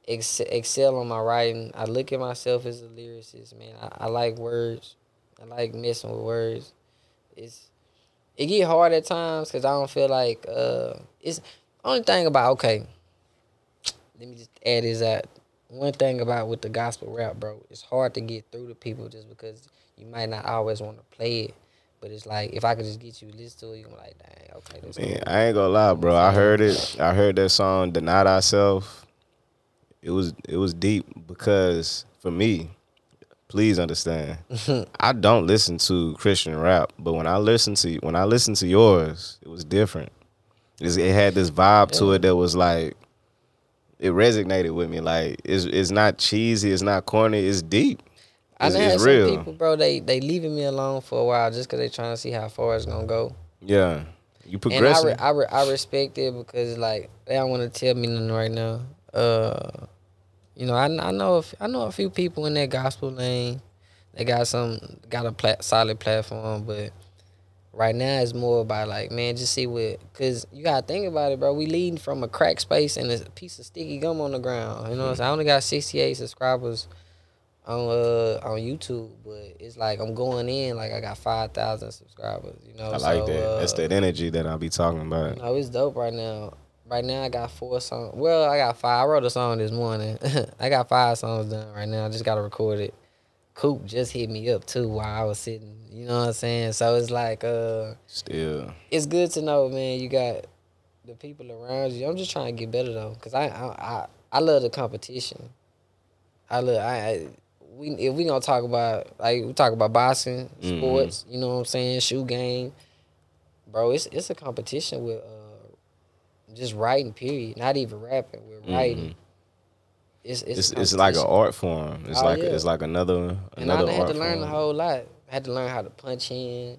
ex- excel on my writing. I look at myself as a lyricist, man. I, I like words. I like messing with words. It's it get hard at times because I don't feel like uh it's only thing about okay. Let me just add this out. One thing about with the gospel rap, bro, it's hard to get through to people just because you might not always want to play it. But it's like if I could just get you to listen to it, you're gonna be like, dang, okay, that's
Man. I ain't gonna lie, bro. I heard it. I heard that song "Deny Thyself." It was it was deep because for me, please understand. [laughs] I don't listen to Christian rap, but when I listen to when I listen to yours, it was different. It's- It had this vibe to it that was like it resonated with me. Like it's it's not cheesy, it's not corny, it's deep. It's,
done had
it's
some
real.
people, bro. They they leaving me alone for a while just because they trying to see how far it's gonna go.
Yeah, you
And I re- I, re- I respect it because like they don't want to tell me nothing right now. Uh, you know, I, I know I know a few people in that gospel lane. They got some got a plat- solid platform, but right now it's more about like man, just see what because you gotta think about it, bro. We leading from a crack space and a piece of sticky gum on the ground. You know, what I'm saying? I only got 68 subscribers on uh on YouTube, but it's like I'm going in like I got five thousand subscribers. You know,
I like
so,
that. That's
uh,
that energy that I'll be talking about.
no, it's dope right now. Right now, I got four songs. Well, I got five. I wrote a song this morning. [laughs] I got five songs done right now. I just got to record it. Coop just hit me up too while I was sitting. You know what I'm saying? So it's like, uh,
Still,
it's good to know, man. You got the people around you. I'm just trying to get better though, cause I I I, I love the competition. I love I, I we if we gonna talk about like we talk about boxing,
Mhm.
sports. You know what I'm saying? Shoe game, bro. It's it's a competition with uh just writing. Period. Not even rapping. We're writing. It's it's
it's
a
it's like an art form. It's
Oh,
like
yeah.
it's like another another.
And I had to learn
form.
a whole lot. I had to learn how to punch in.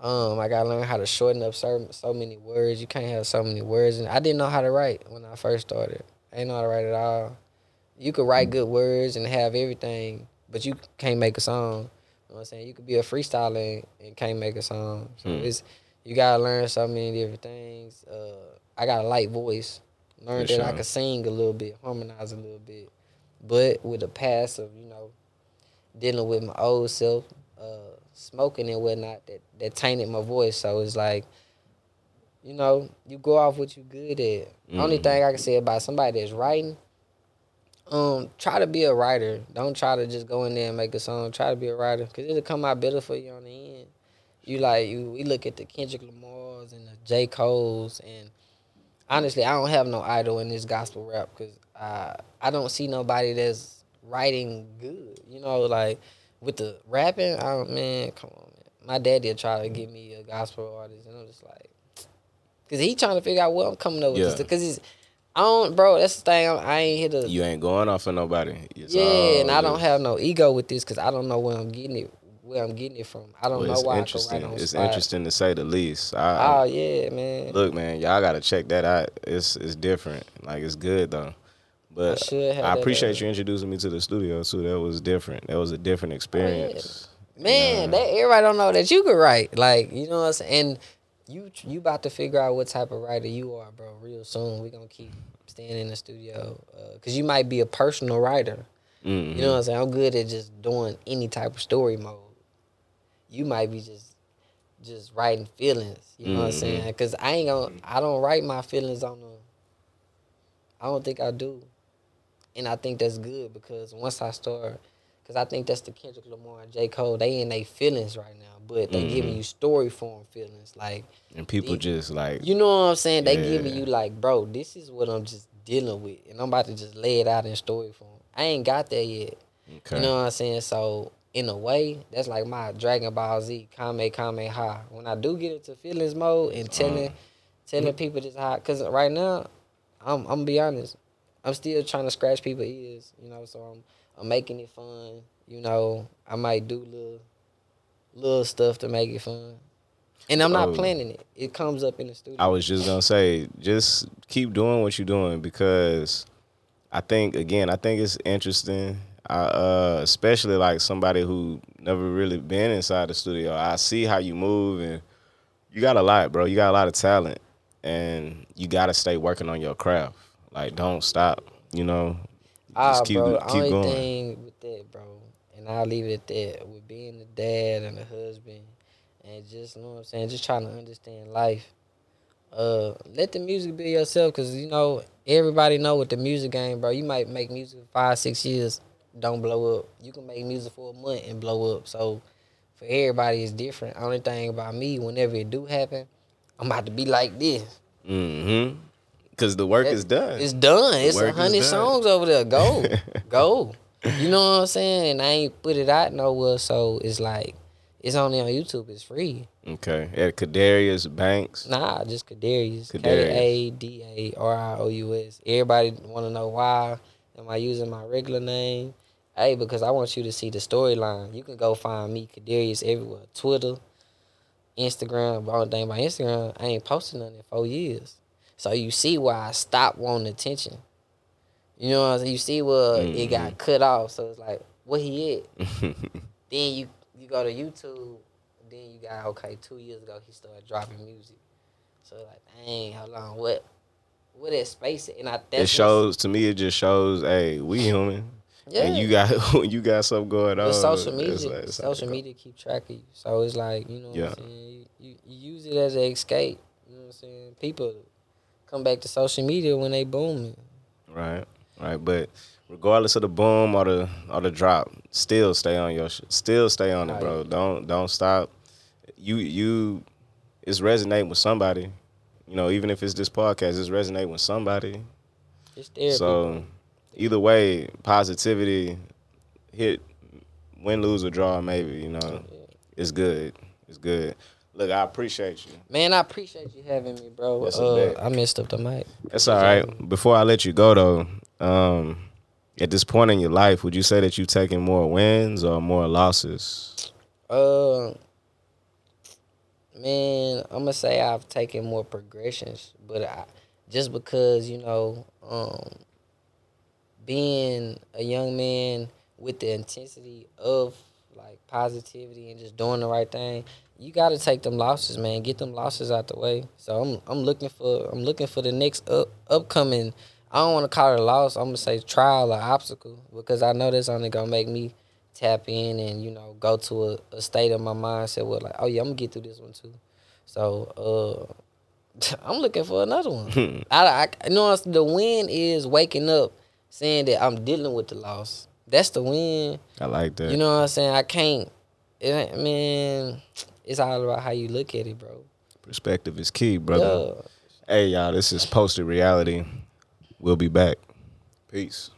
Um, I gotta learn how to shorten up certain so many words. You can't have so many words, and I didn't know how to write when I first started. I didn't know how to write at all. You could write good words and have everything, but you can't make a song. You know what I'm saying? You could be a freestyler and, and can't make a song. So
Hmm.
it's you gotta learn so many different things. Uh, I got a light voice. Learned that I could sing a little bit, harmonize a little bit, but with the past of you know dealing with my old self, uh, smoking and whatnot, that, that tainted my voice. So it's like, you know, you go off what you good at. Only
Mhm.
thing I can say about somebody that's writing, um, try to be a writer. Don't try to just go in there and make a song. Try to be a writer, cause it'll come out better for you on the end. You like you. We look at the Kendrick Lamar's and the J Cole's, and honestly, I don't have no idol in this gospel rap, cause I I don't see nobody that's writing good. You know, like with the rapping, I don't, man, come on, man. My daddy try to get me a gospel artist, and I'm just like, [tsk] cause he trying to figure out what I'm coming up with,
Yeah.
cause he's, I don't, bro. That's the thing. I'm, I ain't here to,
You ain't going off for nobody. It's
yeah, and I don't have no ego with this, cause I don't know where I'm getting it, where I'm getting it from. I don't
well,
know why I
interesting. It's
spot.
interesting to say the least. I,
Oh yeah, man.
Look, man, y'all gotta check that out. It's it's different. Like it's good though. But
have
I appreciate
uh,
you introducing me to the studio too. That was different. That was a different experience.
Man,
Nah.
that everybody don't know that you could write. Like, you know what I'm saying? And you you about to figure out what type of writer you are, bro. Real soon. we gonna keep staying in the studio. Uh, Cause you might be a personal writer.
Mhm.
You know what I'm saying? I'm good at just doing any type of story mode. You might be just just writing feelings. You know what I'm
Mhm.
saying? Cause I ain't gonna I don't write my feelings on the I don't think I do. And I think that's good because once I start Cause I think that's the Kendrick Lamar and J. Cole. They in their feelings right now, but they giving
Mhm.
you story form feelings. Like
and people
Yeah.
just like
you know what I'm saying? They giving
Yeah.
you like, bro, this is what I'm just dealing with, and I'm about to just lay it out in story form. I ain't got there yet.
okay.
You know what I'm saying? So in a way, that's like my Dragon Ball Z, Kame Kame Ha. When I do get into feelings mode and telling
Uh.
telling people just how, cause right now, I'm I'm gonna be honest, I'm still trying to scratch people's ears. You know, so I'm I'm making it fun. You know, I might do little little stuff to make it fun. And I'm not
Oh.
planning it. It comes up in the studio.
I was just gonna say, just keep doing what you're doing because I think again, I think it's interesting. I, uh, especially like somebody who never really been inside the studio. I see how you move, and you got a lot, bro. You got a lot of talent, and you got to stay working on your craft. Like, don't stop. You know,
Ah,
just keep
bro,
keep
only
going.
thing with that, bro, and I'll leave it at that. With being the dad and the husband, and just you know what I'm saying, just trying to understand life. Uh, let the music be yourself, cause you know everybody know with the music game, bro. You might make music five, six years, don't blow up. You can make music for a month and blow up. So for everybody, it's different. Only thing about me, whenever it do happen, I'm about to be like this.
Mm-hmm. Because the work
That-
is done.
It's done. It's a hundred songs over there. Go, [laughs] go. You know what I'm saying? And I ain't put it out nowhere, so it's like it's only on YouTube. It's free.
Okay. At Kadarious Banks.
Nah, just Kadarious. K. A D A R I O U S. Everybody want to know why am I using my regular name? Hey, because I want you to see the storyline. You can go find me Kadarious everywhere. Twitter, Instagram. But only thing Instagram, I ain't posting nothing in four years. So you see why I stopped wanting attention. You know what I'm saying? You see where it got mm-hmm. cut off. So it's like, what he at? [laughs] then you you go to YouTube, then you got okay, two years ago he started dropping music. So like, dang, how long? what What is space? And I that's
it shows to me. It just shows, hey, we human,
yeah.
and you got [laughs] you got something going on.
Social
It's
media,
like- it's
social
like-
media keep track of you. So it's like you know what
Yeah.
I'm saying. You, you use it as an escape. You know what I'm saying. People come back to social media when they booming.
Right, right. But regardless of the boom or the or the drop, still stay on your shit. Still stay on it, bro. Don't don't stop. You you, it's resonating with somebody. You know, even if it's this podcast, it's resonating with somebody.
It's therapy.
So either way, positivity hit win, lose or draw, maybe, you know.
Yeah.
It's good. It's good. Look, I appreciate you.
Man, I appreciate you having me, bro. Uh. I messed up the mic.
That's all right. Before I let you go though, um, at this point in your life, would you say that you've taken more wins or more losses?
Uh, man, I'm gonna say I've taken more progressions, but I just because you know, um, being a young man with the intensity of like positivity and just doing the right thing, you got to take them losses, man. Get them losses out the way. So I'm I'm looking for I'm looking for the next up upcoming. I don't want to call it a loss. I'm gonna say trial or obstacle because I know that's only gonna make me tap in and you know go to a, a state of my mindset where like oh yeah I'm gonna get through this one too. So uh, [laughs] I'm looking for another one. [laughs] I, I you know the win is waking up saying that I'm dealing with the loss. That's the win.
I like that.
You know what I'm saying? I can't. It man, it's all about how you look at it, bro.
Perspective is key, brother.
Yeah.
Hey y'all, this is posted reality. We'll be back. Peace.